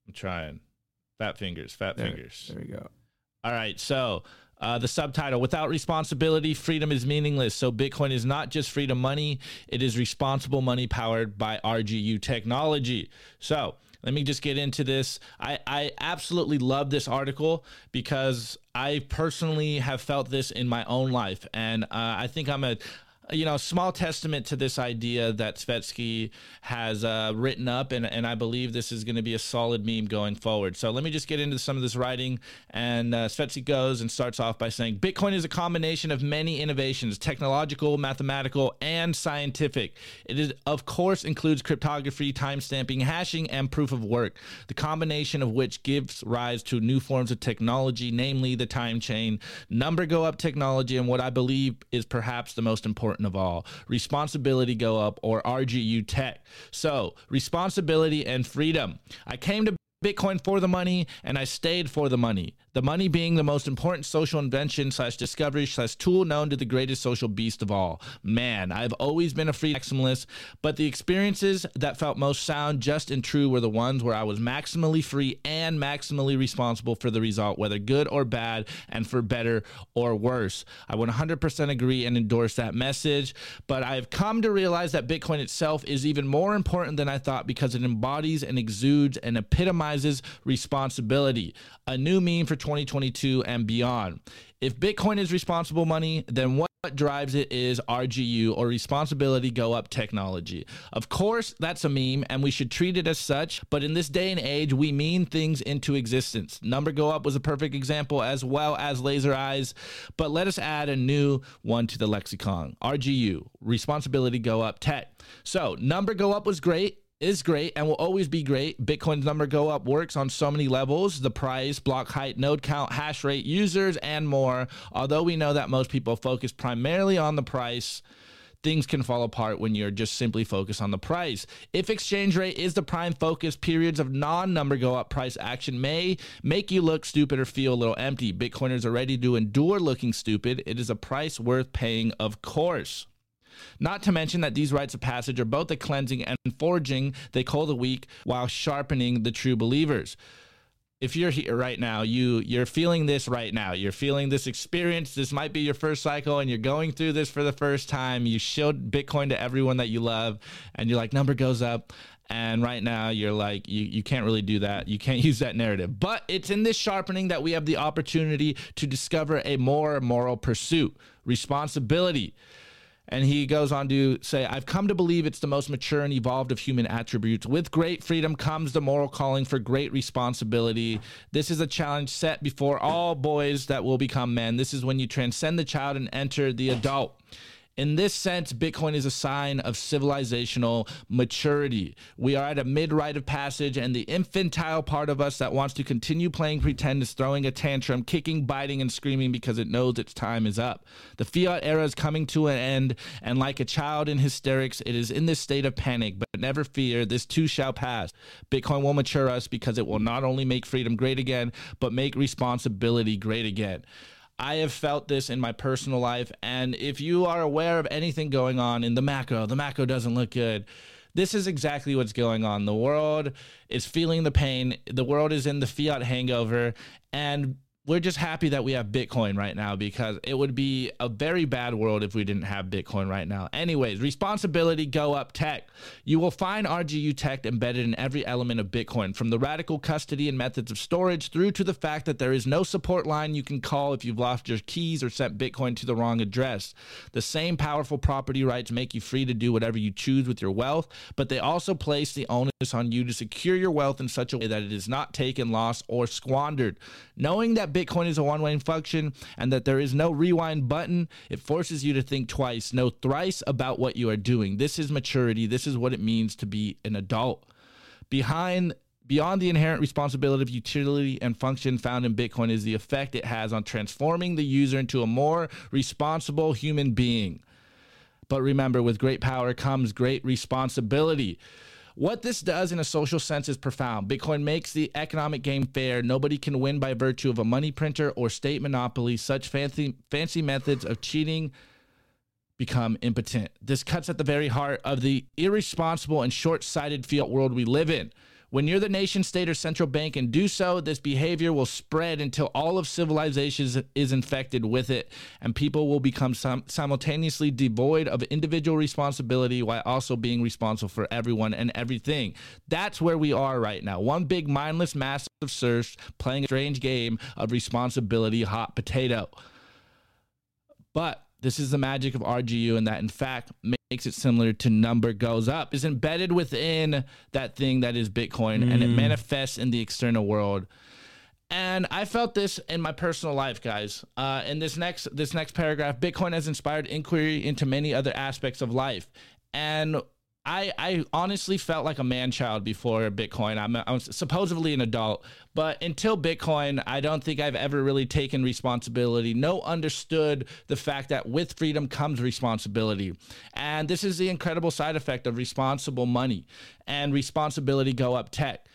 I'm trying. Fat fingers, fat There- fingers. There we go. All right. So uh, the subtitle Without responsibility, freedom is meaningless. So Bitcoin is not just freedom money, it is responsible money powered by RGU technology. So let me just get into this. I, I absolutely love this article because I personally have felt this in my own life. And uh, I think I'm a you know, small testament to this idea that Svetski has uh, written up, and, and I believe this is going to be a solid meme going forward. So let me just get into some of this writing. And uh, Svetski goes and starts off by saying Bitcoin is a combination of many innovations technological, mathematical, and scientific. It is, of course, includes cryptography, timestamping, hashing, and proof of work, the combination of which gives rise to new forms of technology, namely the time chain, number go up technology, and what I believe is perhaps the most important of all responsibility go up or RGU tech. So, responsibility and freedom. I came to Bitcoin for the money, and I stayed for the money. The money being the most important social invention slash discovery slash tool known to the greatest social beast of all. Man, I've always been a free maximalist, but the experiences that felt most sound, just and true were the ones where I was maximally free and maximally responsible for the result, whether good or bad, and for better or worse. I would 100% agree and endorse that message, but I've come to realize that Bitcoin itself is even more important than I thought because it embodies and exudes and epitomizes responsibility. A new meme for 2022 and beyond. If Bitcoin is responsible money, then what drives it is RGU or responsibility go up technology. Of course, that's a meme and we should treat it as such, but in this day and age, we mean things into existence. Number go up was a perfect example as well as laser eyes, but let us add a new one to the lexicon. RGU, responsibility go up tech. So, number go up was great is great and will always be great. Bitcoin's number go up works on so many levels the price, block height, node count, hash rate, users, and more. Although we know that most people focus primarily on the price, things can fall apart when you're just simply focused on the price. If exchange rate is the prime focus, periods of non number go up price action may make you look stupid or feel a little empty. Bitcoiners are ready to endure looking stupid. It is a price worth paying, of course. Not to mention that these rites of passage are both a cleansing and forging they call the weak while sharpening the true believers. If you're here right now, you you're feeling this right now. You're feeling this experience. This might be your first cycle and you're going through this for the first time. You showed Bitcoin to everyone that you love and you're like number goes up and right now you're like you, you can't really do that you can't use that narrative but it's in this sharpening that we have the opportunity to discover a more moral pursuit responsibility and he goes on to say, I've come to believe it's the most mature and evolved of human attributes. With great freedom comes the moral calling for great responsibility. This is a challenge set before all boys that will become men. This is when you transcend the child and enter the adult. In this sense, Bitcoin is a sign of civilizational maturity. We are at a mid rite of passage, and the infantile part of us that wants to continue playing pretend is throwing a tantrum, kicking, biting, and screaming because it knows its time is up. The fiat era is coming to an end, and like a child in hysterics, it is in this state of panic. But never fear, this too shall pass. Bitcoin will mature us because it will not only make freedom great again, but make responsibility great again. I have felt this in my personal life. And if you are aware of anything going on in the macro, the macro doesn't look good. This is exactly what's going on. The world is feeling the pain. The world is in the fiat hangover. And we're just happy that we have Bitcoin right now because it would be a very bad world if we didn't have Bitcoin right now. Anyways, responsibility go up tech. You will find RGU tech embedded in every element of Bitcoin, from the radical custody and methods of storage through to the fact that there is no support line you can call if you've lost your keys or sent Bitcoin to the wrong address. The same powerful property rights make you free to do whatever you choose with your wealth, but they also place the onus on you to secure your wealth in such a way that it is not taken, lost, or squandered. Knowing that Bitcoin is a one way function and that there is no rewind button, it forces you to think twice, no thrice about what you are doing. This is maturity. This is what it means to be an adult. Behind Beyond the inherent responsibility of utility and function found in Bitcoin is the effect it has on transforming the user into a more responsible human being. But remember, with great power comes great responsibility. What this does in a social sense is profound. Bitcoin makes the economic game fair. Nobody can win by virtue of a money printer or state monopoly. Such fancy fancy methods of cheating become impotent. This cuts at the very heart of the irresponsible and short-sighted fiat world we live in. When you're the nation state or central bank and do so, this behavior will spread until all of civilization is infected with it, and people will become sim- simultaneously devoid of individual responsibility while also being responsible for everyone and everything. That's where we are right now. One big mindless, mass of search playing a strange game of responsibility hot potato. But this is the magic of RGU, and that in fact makes it similar to number goes up, is embedded within that thing that is Bitcoin, mm. and it manifests in the external world. And I felt this in my personal life, guys. Uh, in this next this next paragraph, Bitcoin has inspired inquiry into many other aspects of life, and I, I honestly felt like a man child before Bitcoin. I'm, I'm supposedly an adult, but until Bitcoin, I don't think I've ever really taken responsibility. No, understood the fact that with freedom comes responsibility. And this is the incredible side effect of responsible money and responsibility go up tech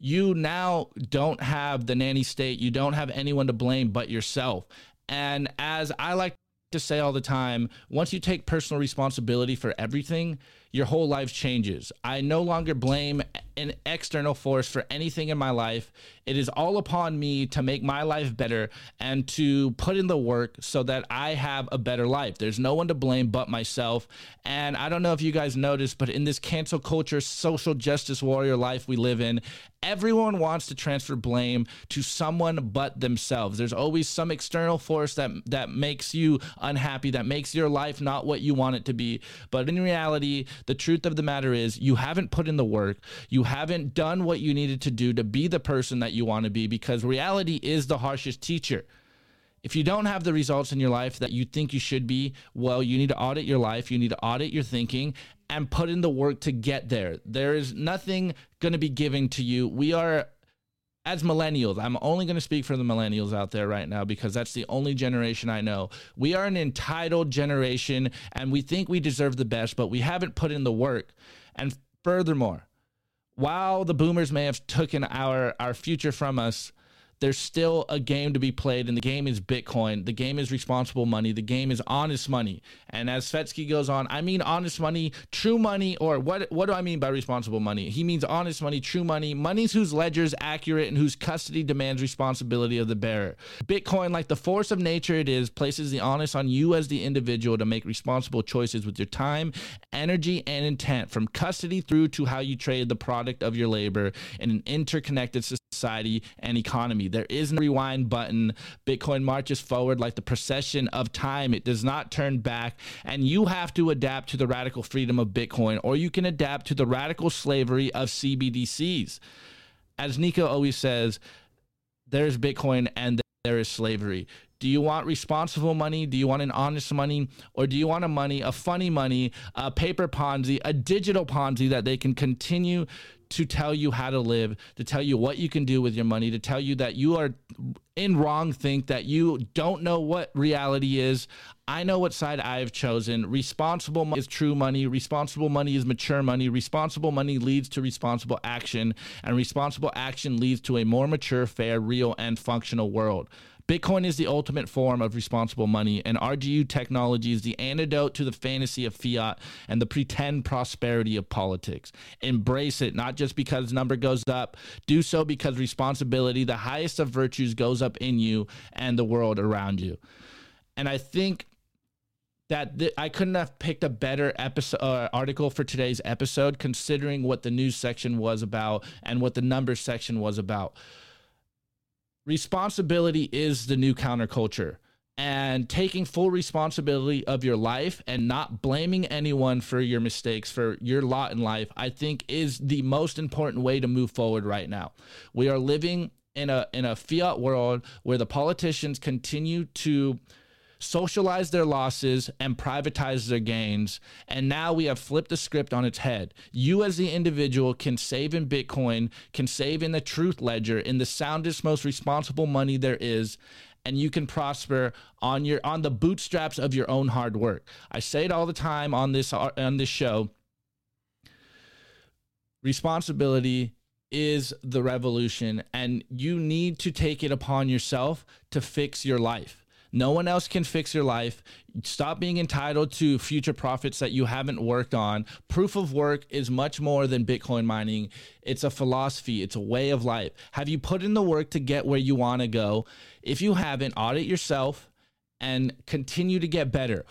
you now don't have the nanny state. You don't have anyone to blame but yourself. And as I like to say all the time, once you take personal responsibility for everything, your whole life changes. I no longer blame an external force for anything in my life. It is all upon me to make my life better and to put in the work so that I have a better life. There's no one to blame but myself. And I don't know if you guys noticed, but in this cancel culture, social justice warrior life we live in, everyone wants to transfer blame to someone but themselves. There's always some external force that that makes you unhappy, that makes your life not what you want it to be. But in reality, the truth of the matter is you haven't put in the work. You haven't done what you needed to do to be the person that you want to be because reality is the harshest teacher. If you don't have the results in your life that you think you should be, well, you need to audit your life. You need to audit your thinking and put in the work to get there. There is nothing going to be given to you. We are as millennials, I'm only going to speak for the millennials out there right now because that's the only generation I know. We are an entitled generation and we think we deserve the best, but we haven't put in the work. And furthermore, while the boomers may have taken our our future from us, there's still a game to be played, and the game is Bitcoin. The game is responsible money. The game is honest money. And as Svetski goes on, I mean honest money, true money, or what? What do I mean by responsible money? He means honest money, true money, monies whose ledger is accurate and whose custody demands responsibility of the bearer. Bitcoin, like the force of nature it is, places the onus on you as the individual to make responsible choices with your time, energy, and intent, from custody through to how you trade the product of your labor in an interconnected society and economy. There is no rewind button. Bitcoin marches forward like the procession of time. It does not turn back. And you have to adapt to the radical freedom of Bitcoin, or you can adapt to the radical slavery of CBDCs. As Nico always says, there's Bitcoin and there is slavery. Do you want responsible money? Do you want an honest money? Or do you want a money, a funny money, a paper Ponzi, a digital Ponzi that they can continue to tell you how to live, to tell you what you can do with your money, to tell you that you are in wrong think, that you don't know what reality is. I know what side I've chosen. Responsible money is true money. Responsible money is mature money. Responsible money leads to responsible action, and responsible action leads to a more mature, fair, real, and functional world. Bitcoin is the ultimate form of responsible money, and RGU technology is the antidote to the fantasy of fiat and the pretend prosperity of politics. Embrace it, not just because number goes up. Do so because responsibility, the highest of virtues, goes up in you and the world around you. And I think that th- I couldn't have picked a better episode uh, article for today's episode, considering what the news section was about and what the numbers section was about responsibility is the new counterculture. And taking full responsibility of your life and not blaming anyone for your mistakes for your lot in life i think is the most important way to move forward right now. We are living in a in a fiat world where the politicians continue to socialize their losses and privatize their gains. And now we have flipped the script on its head. You, as the individual, can save in Bitcoin, can save in the truth ledger, in the soundest, most responsible money there is. And you can prosper on your on the bootstraps of your own hard work. I say it all the time on this on this show responsibility is the revolution and you need to take it upon yourself to fix your life. No one else can fix your life. Stop being entitled to future profits that you haven't worked on. Proof of work is much more than Bitcoin mining. It's a philosophy, it's a way of life. Have you put in the work to get where you want to go? If you haven't, audit yourself and continue to get better.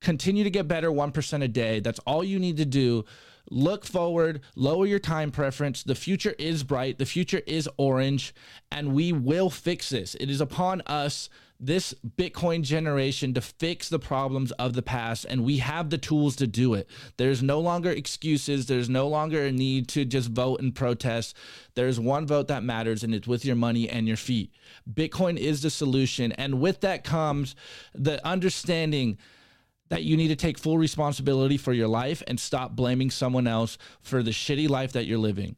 Continue to get better 1% a day. That's all you need to do look forward, lower your time preference. The future is bright, the future is orange, and we will fix this. It is upon us, this Bitcoin generation, to fix the problems of the past, and we have the tools to do it. There's no longer excuses, there's no longer a need to just vote and protest. There's one vote that matters, and it's with your money and your feet. Bitcoin is the solution, and with that comes the understanding that you need to take full responsibility for your life and stop blaming someone else for the shitty life that you're living.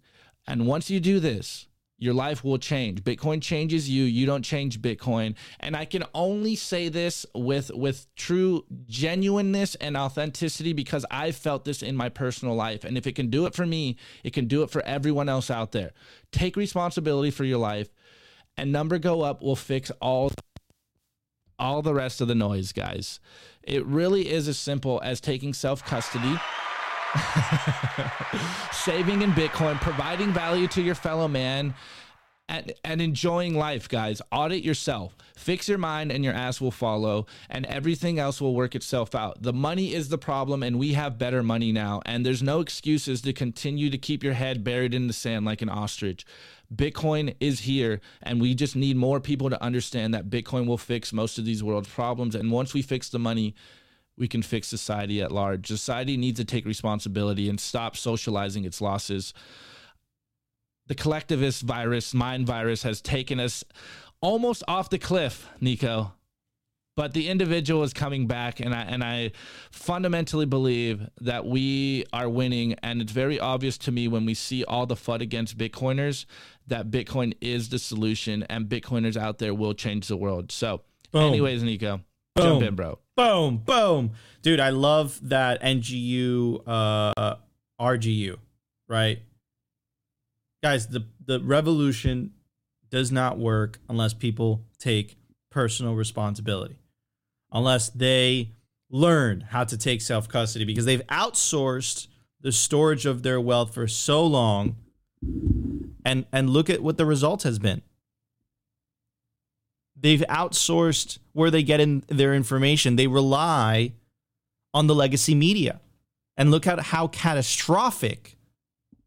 And once you do this, your life will change. Bitcoin changes you, you don't change Bitcoin. And I can only say this with with true genuineness and authenticity because I've felt this in my personal life. And if it can do it for me, it can do it for everyone else out there. Take responsibility for your life and number go up will fix all all the rest of the noise, guys. It really is as simple as taking self custody, saving in Bitcoin, providing value to your fellow man, and, and enjoying life, guys. Audit yourself. Fix your mind, and your ass will follow, and everything else will work itself out. The money is the problem, and we have better money now. And there's no excuses to continue to keep your head buried in the sand like an ostrich. Bitcoin is here, and we just need more people to understand that Bitcoin will fix most of these world's problems. And once we fix the money, we can fix society at large. Society needs to take responsibility and stop socializing its losses. The collectivist virus, mind virus, has taken us almost off the cliff, Nico but the individual is coming back and I and I fundamentally believe that we are winning and it's very obvious to me when we see all the FUD against bitcoiners that bitcoin is the solution and bitcoiners out there will change the world so Boom. anyways Nico Boom. jump in bro Boom, boom. Dude, I love that NGU uh RGU, right? Guys, the the revolution does not work unless people take personal responsibility. Unless they learn how to take self-custody because they've outsourced the storage of their wealth for so long and and look at what the result has been they've outsourced where they get in their information. They rely on the legacy media. And look at how catastrophic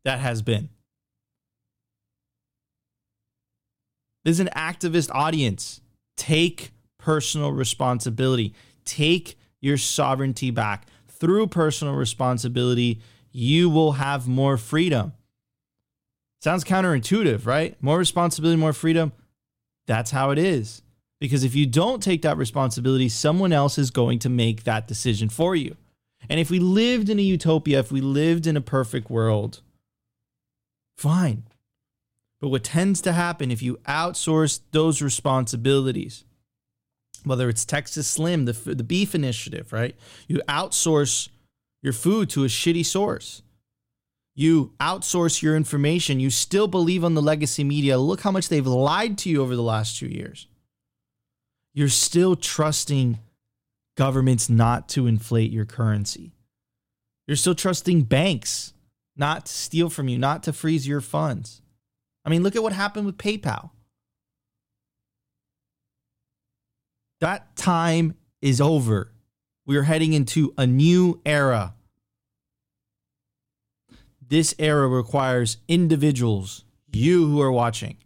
that has been. This is an activist audience. Take personal responsibility. Take your sovereignty back. Through personal responsibility, you will have more freedom. Sounds counterintuitive, right? More responsibility, more freedom. That's how it is. Because if you don't take that responsibility, someone else is going to make that decision for you. And if we lived in a utopia, if we lived in a perfect world, fine. But what tends to happen if you outsource those responsibilities, whether it's Texas Slim, the, the beef initiative, right? You outsource your food to a shitty source. You outsource your information. You still believe on the legacy media. Look how much they've lied to you over the last two years. You're still trusting governments not to inflate your currency. You're still trusting banks not to steal from you, not to freeze your funds. I mean, look at what happened with PayPal. That time is over. We are heading into a new era. This era requires individuals, you who are watching,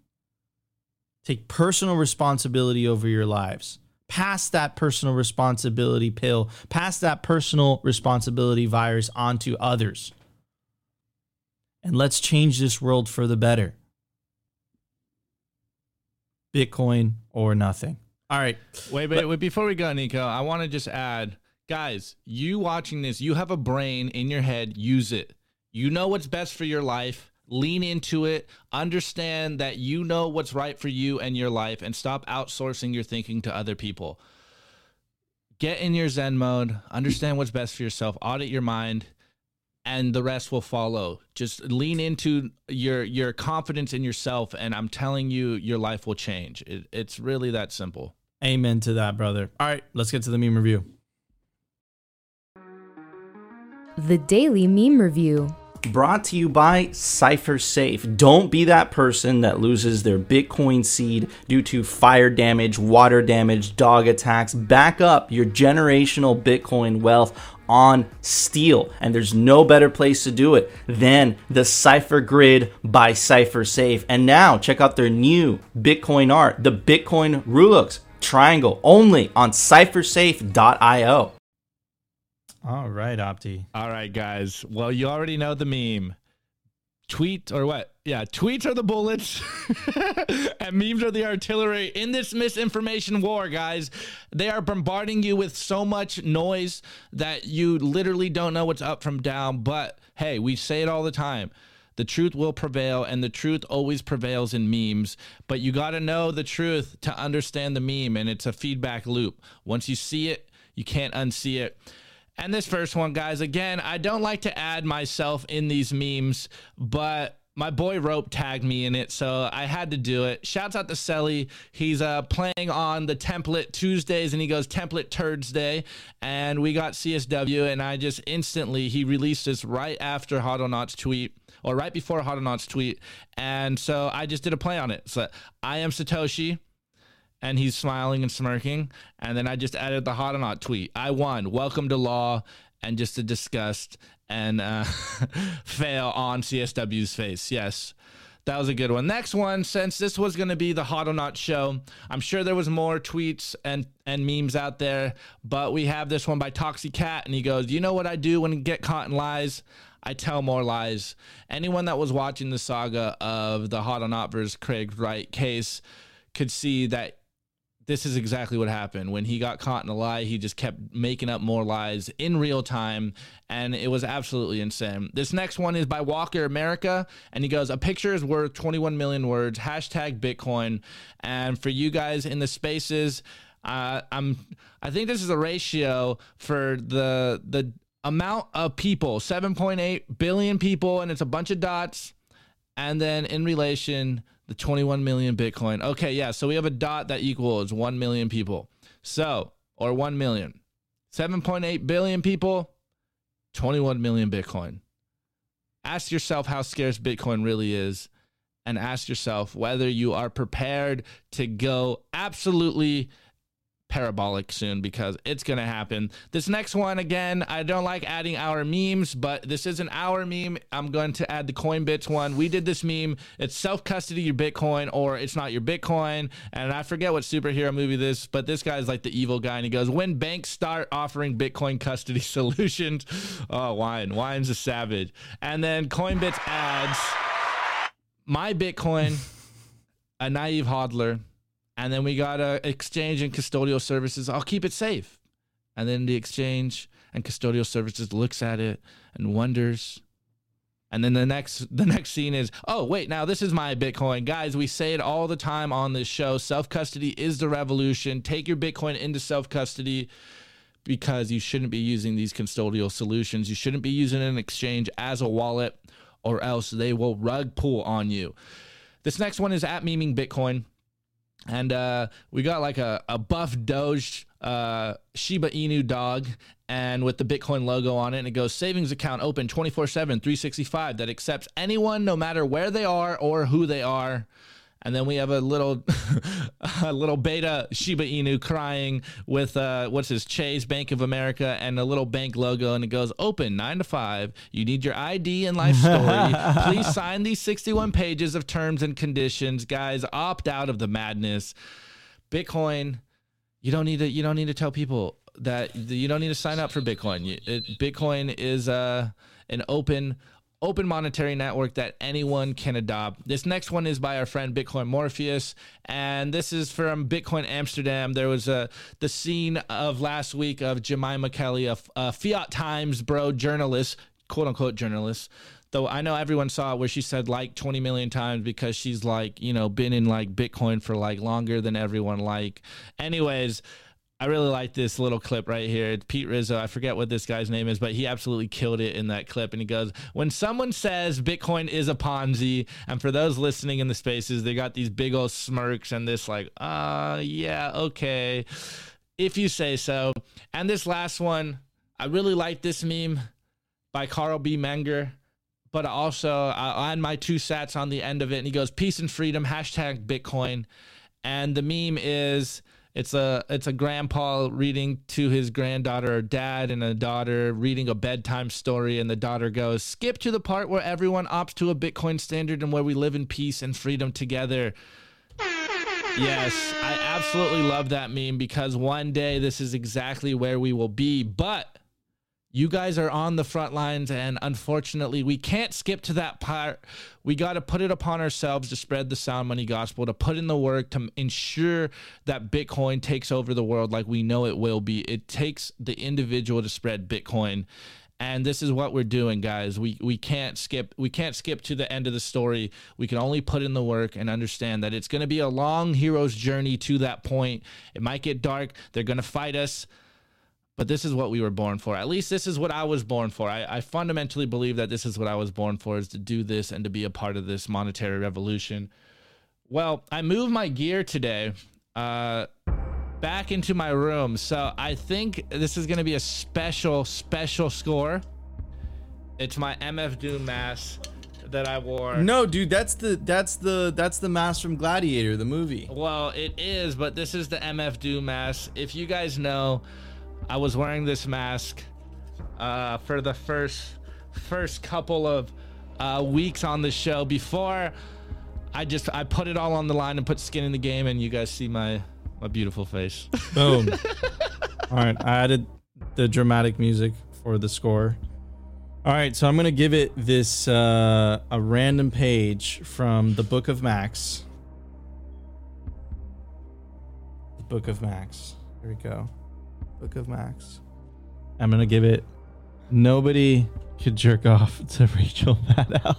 take personal responsibility over your lives. Pass that personal responsibility pill, pass that personal responsibility virus onto others. And let's change this world for the better. Bitcoin or nothing. All right. Wait, wait, wait. Before we go, Nico, I want to just add, guys, you watching this, you have a brain in your head. Use it. You know what's best for your life. Lean into it. Understand that you know what's right for you and your life, and stop outsourcing your thinking to other people. Get in your Zen mode. Understand what's best for yourself. Audit your mind. and the rest will follow. Just lean into your your confidence in yourself, and I'm telling you, your life will change. It, it's really that simple. Amen to that, brother. All right, let's get to the meme review. The Daily Meme Review. Brought to you by Cypher Safe. Don't be that person that loses their Bitcoin seed due to fire damage, water damage, dog attacks. Back up your generational Bitcoin wealth on steel. And there's no better place to do it than the Cypher Grid by Cypher Safe. And now check out their new Bitcoin art, the Bitcoin Rulux triangle, only on cyphersafe.io. All right, Opti. All right, guys. Well, you already know the meme. Tweet or what? Yeah, tweets are the bullets and memes are the artillery in this misinformation war, guys. They are bombarding you with so much noise that you literally don't know what's up from down. But hey, we say it all the time. The truth will prevail, and the truth always prevails in memes. But you got to know the truth to understand the meme, and it's a feedback loop. Once you see it, you can't unsee it. And this first one, guys, again, I don't like to add myself in these memes, but my boy Rope tagged me in it, so I had to do it. Shouts out to Selly. He's uh, playing on the template Tuesdays, and he goes template Turds Day, and we got CSW, and I just instantly he released this right after Hodlonaut's tweet. Or right before Hodlonaut's tweet. And so I just did a play on it. So I am Satoshi and he's smiling and smirking. And then I just added the Hodlonaut tweet. I won. Welcome to law. And just a disgust and uh, fail on CSW's face. Yes. That was a good one. Next one, since this was going to be the Hodlonaut show, I'm sure there was more tweets and, and memes out there, but we have this one by Toxic Cat, and he goes, "You know what I do when I get caught in lies? I tell more lies." Anyone that was watching the saga of the Hodlonaut versus Craig Wright case could see that this is exactly what happened. When he got caught in a lie, he just kept making up more lies in real time, and it was absolutely insane. This next one is by Walker America, and he goes, A picture is worth 21 million words, hashtag Bitcoin. And for you guys in the spaces, uh, I'm I think this is a ratio for the the amount of people, 7.8 billion people, and it's a bunch of dots. And then in relation, the 21 million Bitcoin. Okay, yeah. So we have a dot that equals 1 million people. So, or 1 million. 7.8 billion people, 21 million Bitcoin. Ask yourself how scarce Bitcoin really is and ask yourself whether you are prepared to go absolutely parabolic soon because it's going to happen. This next one, again, I don't like adding our memes, but this isn't our meme. I'm going to add the Coinbits one. We did this meme. It's self custody your Bitcoin or it's not your Bitcoin. And I forget what superhero movie this, but this guy's like the evil guy. And he goes, When banks start offering Bitcoin custody solutions, oh, wine. Wine's a savage. And then Coinbits adds my Bitcoin, a naive hodler and then we got a exchange and custodial services. I'll keep it safe. And then the exchange and custodial services looks at it and wonders. And then the next the next scene is, oh wait, now this is my Bitcoin. Guys, we say it all the time on this show. Self-custody is the revolution. Take your Bitcoin into self-custody because you shouldn't be using these custodial solutions. You shouldn't be using an exchange as a wallet or else they will rug pull on you. This next one is at memeing Bitcoin and uh, we got like a, a buff Doge uh, Shiba Inu dog, and with the Bitcoin logo on it, and it goes savings account open 24 7, 365 that accepts anyone no matter where they are or who they are. And then we have a little, a little beta Shiba Inu crying with uh, what's his Chase Bank of America and a little bank logo, and it goes open nine to five. You need your ID and life story. Please sign these 61 pages of terms and conditions, guys. Opt out of the madness. Bitcoin, you don't need to. You don't need to tell people that you don't need to sign up for Bitcoin. It, Bitcoin is uh, an open open monetary network that anyone can adopt. This next one is by our friend Bitcoin Morpheus, and this is from Bitcoin Amsterdam. There was a the scene of last week of Jemima Kelly, a, a Fiat Times bro journalist, quote unquote journalist. Though I know everyone saw it where she said like 20 million times because she's like, you know, been in like Bitcoin for like longer than everyone like. Anyways, I really like this little clip right here. It's Pete Rizzo. I forget what this guy's name is, but he absolutely killed it in that clip. And he goes, When someone says Bitcoin is a Ponzi, and for those listening in the spaces, they got these big old smirks and this, like, uh, yeah, okay, if you say so. And this last one, I really like this meme by Carl B. Menger. But also, I add my two sats on the end of it, and he goes, "Peace and freedom." Hashtag Bitcoin, and the meme is it's a it's a grandpa reading to his granddaughter or dad and a daughter reading a bedtime story and the daughter goes skip to the part where everyone opts to a bitcoin standard and where we live in peace and freedom together. Yes i absolutely love that meme because one day this is exactly where we will be but you guys are on the front lines and unfortunately we can't skip to that part. We got to put it upon ourselves to spread the sound money gospel to put in the work to ensure that bitcoin takes over the world like we know it will be. It takes the individual to spread bitcoin and this is what we're doing guys. We we can't skip we can't skip to the end of the story. We can only put in the work and understand that it's going to be a long hero's journey to that point. It might get dark. They're going to fight us but this is what we were born for. At least this is what I was born for. I, I, fundamentally believe that this is what I was born for is to do this and to be a part of this monetary revolution. Well, I moved my gear today uh, back into my room. So I think this is going to be a special, special score. It's my MF Doom mask that I wore. No, dude, that's the that's the that's the mask from Gladiator, the movie. Well, it is, but this is the MF Doom mask. If you guys know, I was wearing this mask uh, for the first first couple of uh, weeks on the show before I just I put it all on the line and put skin in the game, and you guys see my my beautiful face. Boom. all right, I added the dramatic music for the score. All right, so I'm gonna give it this uh, a random page from the Book of Max. The Book of Max. Here we go. Book of Max. I'm gonna give it. Nobody could jerk off to Rachel Maddow.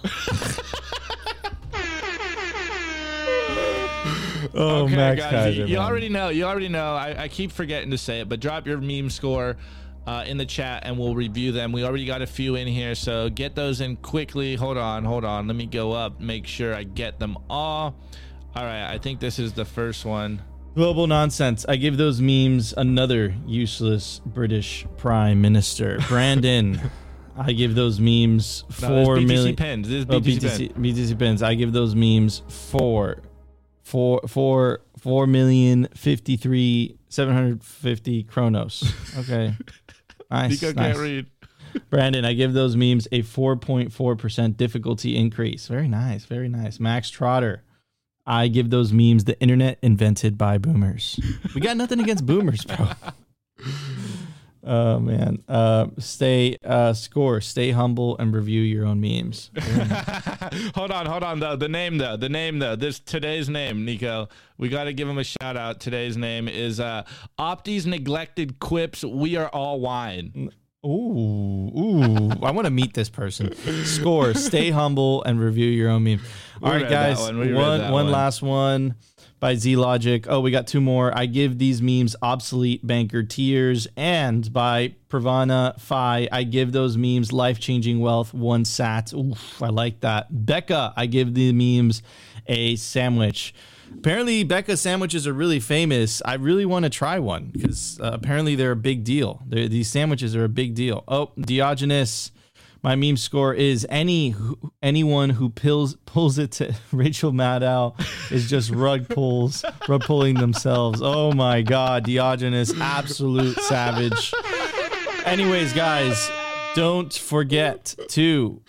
oh, okay, Max guys, Keiser, you, you man. already know. You already know. I, I keep forgetting to say it, but drop your meme score uh, in the chat and we'll review them. We already got a few in here, so get those in quickly. Hold on, hold on. Let me go up, make sure I get them all. All right, I think this is the first one. Global nonsense. I give those memes another useless British Prime Minister. Brandon. I give those memes No, four BTC million. pens. This is Oh, BTC BTC, BTC pens. I give those memes four, four, four, four million fifty three seven hundred fifty chronos. Okay, nice. Nico nice. can't read. Brandon, I give those memes a four point four percent difficulty increase. Very nice, very nice. Max Trotter. I give those memes the internet invented by boomers. We got nothing against boomers, bro. Oh man. Uh, stay uh, score, stay humble, and review your own memes. hold on, hold on. though. the name though, the name though. This today's name, Nico. We got to give him a shout out. Today's name is uh, Opti's neglected quips. We are all wine. Ooh, ooh! I want to meet this person. Score, stay humble, and review your own memes. We All right, guys. one. We One, one one. last one by Z Logic. Oh, we got two more. I give these memes obsolete banker tears, and by Pravana Phi, I give those memes life changing wealth. One sat. Oof, I like that. Becca, I give the memes a sandwich. Apparently, Becca sandwiches are really famous. I really want to try one because uh, apparently they're a big deal. They're, these sandwiches are a big deal. Oh, Diogenes, my meme score is any anyone who pulls pulls it to Rachel Maddow is just rug pulls, rug pulling themselves. Oh my God, Diogenes, absolute savage. Anyways, guys, don't forget to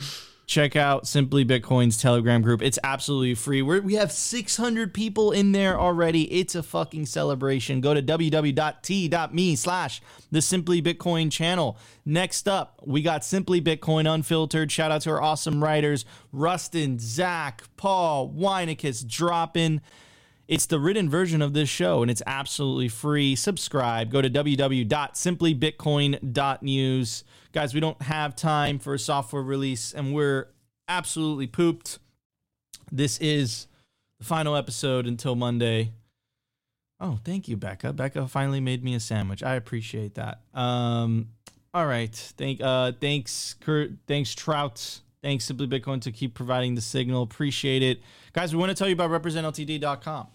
check out Simply Bitcoin's Telegram group. It's absolutely free. We're, we have 600 people in there already. It's a fucking celebration. Go to www.t.me slash the Simply Bitcoin channel. Next up, we got Simply Bitcoin Unfiltered. Shout out to our awesome writers, Rustin, Zach, Paul, Weinicus, dropping. It's the written version of this show and it's absolutely free. Subscribe. Go to www.simplybitcoin.news. Guys, we don't have time for a software release and we're absolutely pooped. This is the final episode until Monday. Oh, thank you, Becca. Becca finally made me a sandwich. I appreciate that. Um, all right. Thank uh thanks Kurt, thanks Trout. Thanks Simply Bitcoin to keep providing the signal. Appreciate it. Guys, we want to tell you about representltd.com.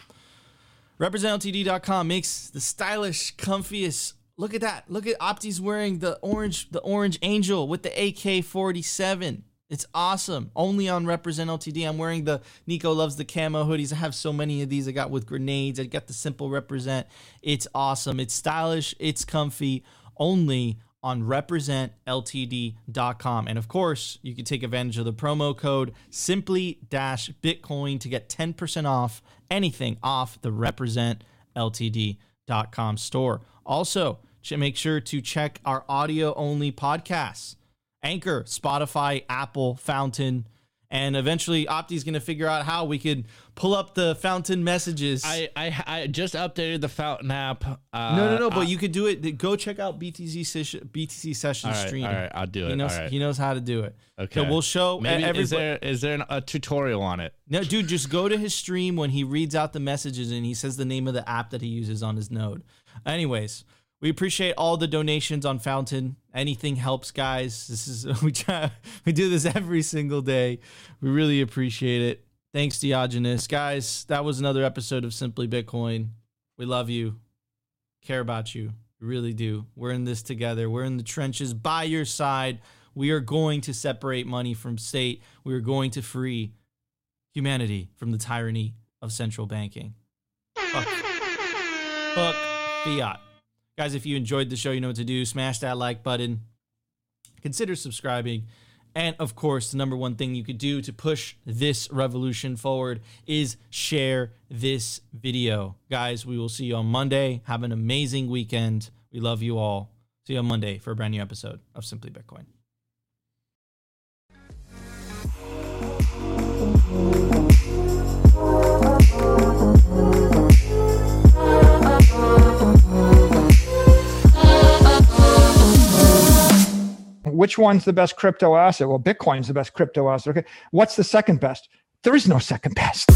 Representltd.com makes the stylish, comfiest. Look at that. Look at Opti's wearing the orange the orange angel with the AK-47. It's awesome. Only on Represent LTD. I'm wearing the Nico loves the camo hoodies. I have so many of these. I got with grenades. I got the simple represent. It's awesome. It's stylish. It's comfy. Only on representltd.com. And of course, you can take advantage of the promo code simply dash Bitcoin to get 10% off anything off the representltd.com store. Also, make sure to check our audio only podcasts. Anchor, Spotify, Apple, Fountain, and eventually Opti's going to figure out how we could pull up the Fountain messages. I I, I just updated the Fountain app. Uh, no, no, no, but I- you could do it. Go check out BTC session, BTC session All right, stream. all right, I'll do He it, knows, all right. he knows how to do it. Okay, So we'll show Maybe everybody. is there is there an, a tutorial on it? No, dude, just go to his stream when he reads out the messages and he says the name of the app that he uses on his node. Anyways, we appreciate all the donations on Fountain. Anything helps, guys. This is we try we do this every single day. We really appreciate it. Thanks, Diogenes. Guys, that was another episode of Simply Bitcoin. We love you. Care about you. We really do. We're in this together. We're in the trenches by your side. We are going to separate money from state. We are going to free humanity from the tyranny of central banking. Fuck. Fuck fiat. Guys, if you enjoyed the show, you know what to do. Smash that like button. Consider subscribing. And of course, the number one thing you could do to push this revolution forward is share this video. Guys, we will see you on Monday. Have an amazing weekend. We love you all. See you on Monday for a brand new episode of Simply Bitcoin. Which one's the best crypto asset? Well, Bitcoin's the best crypto asset. Okay. What's the second best? There is no second best.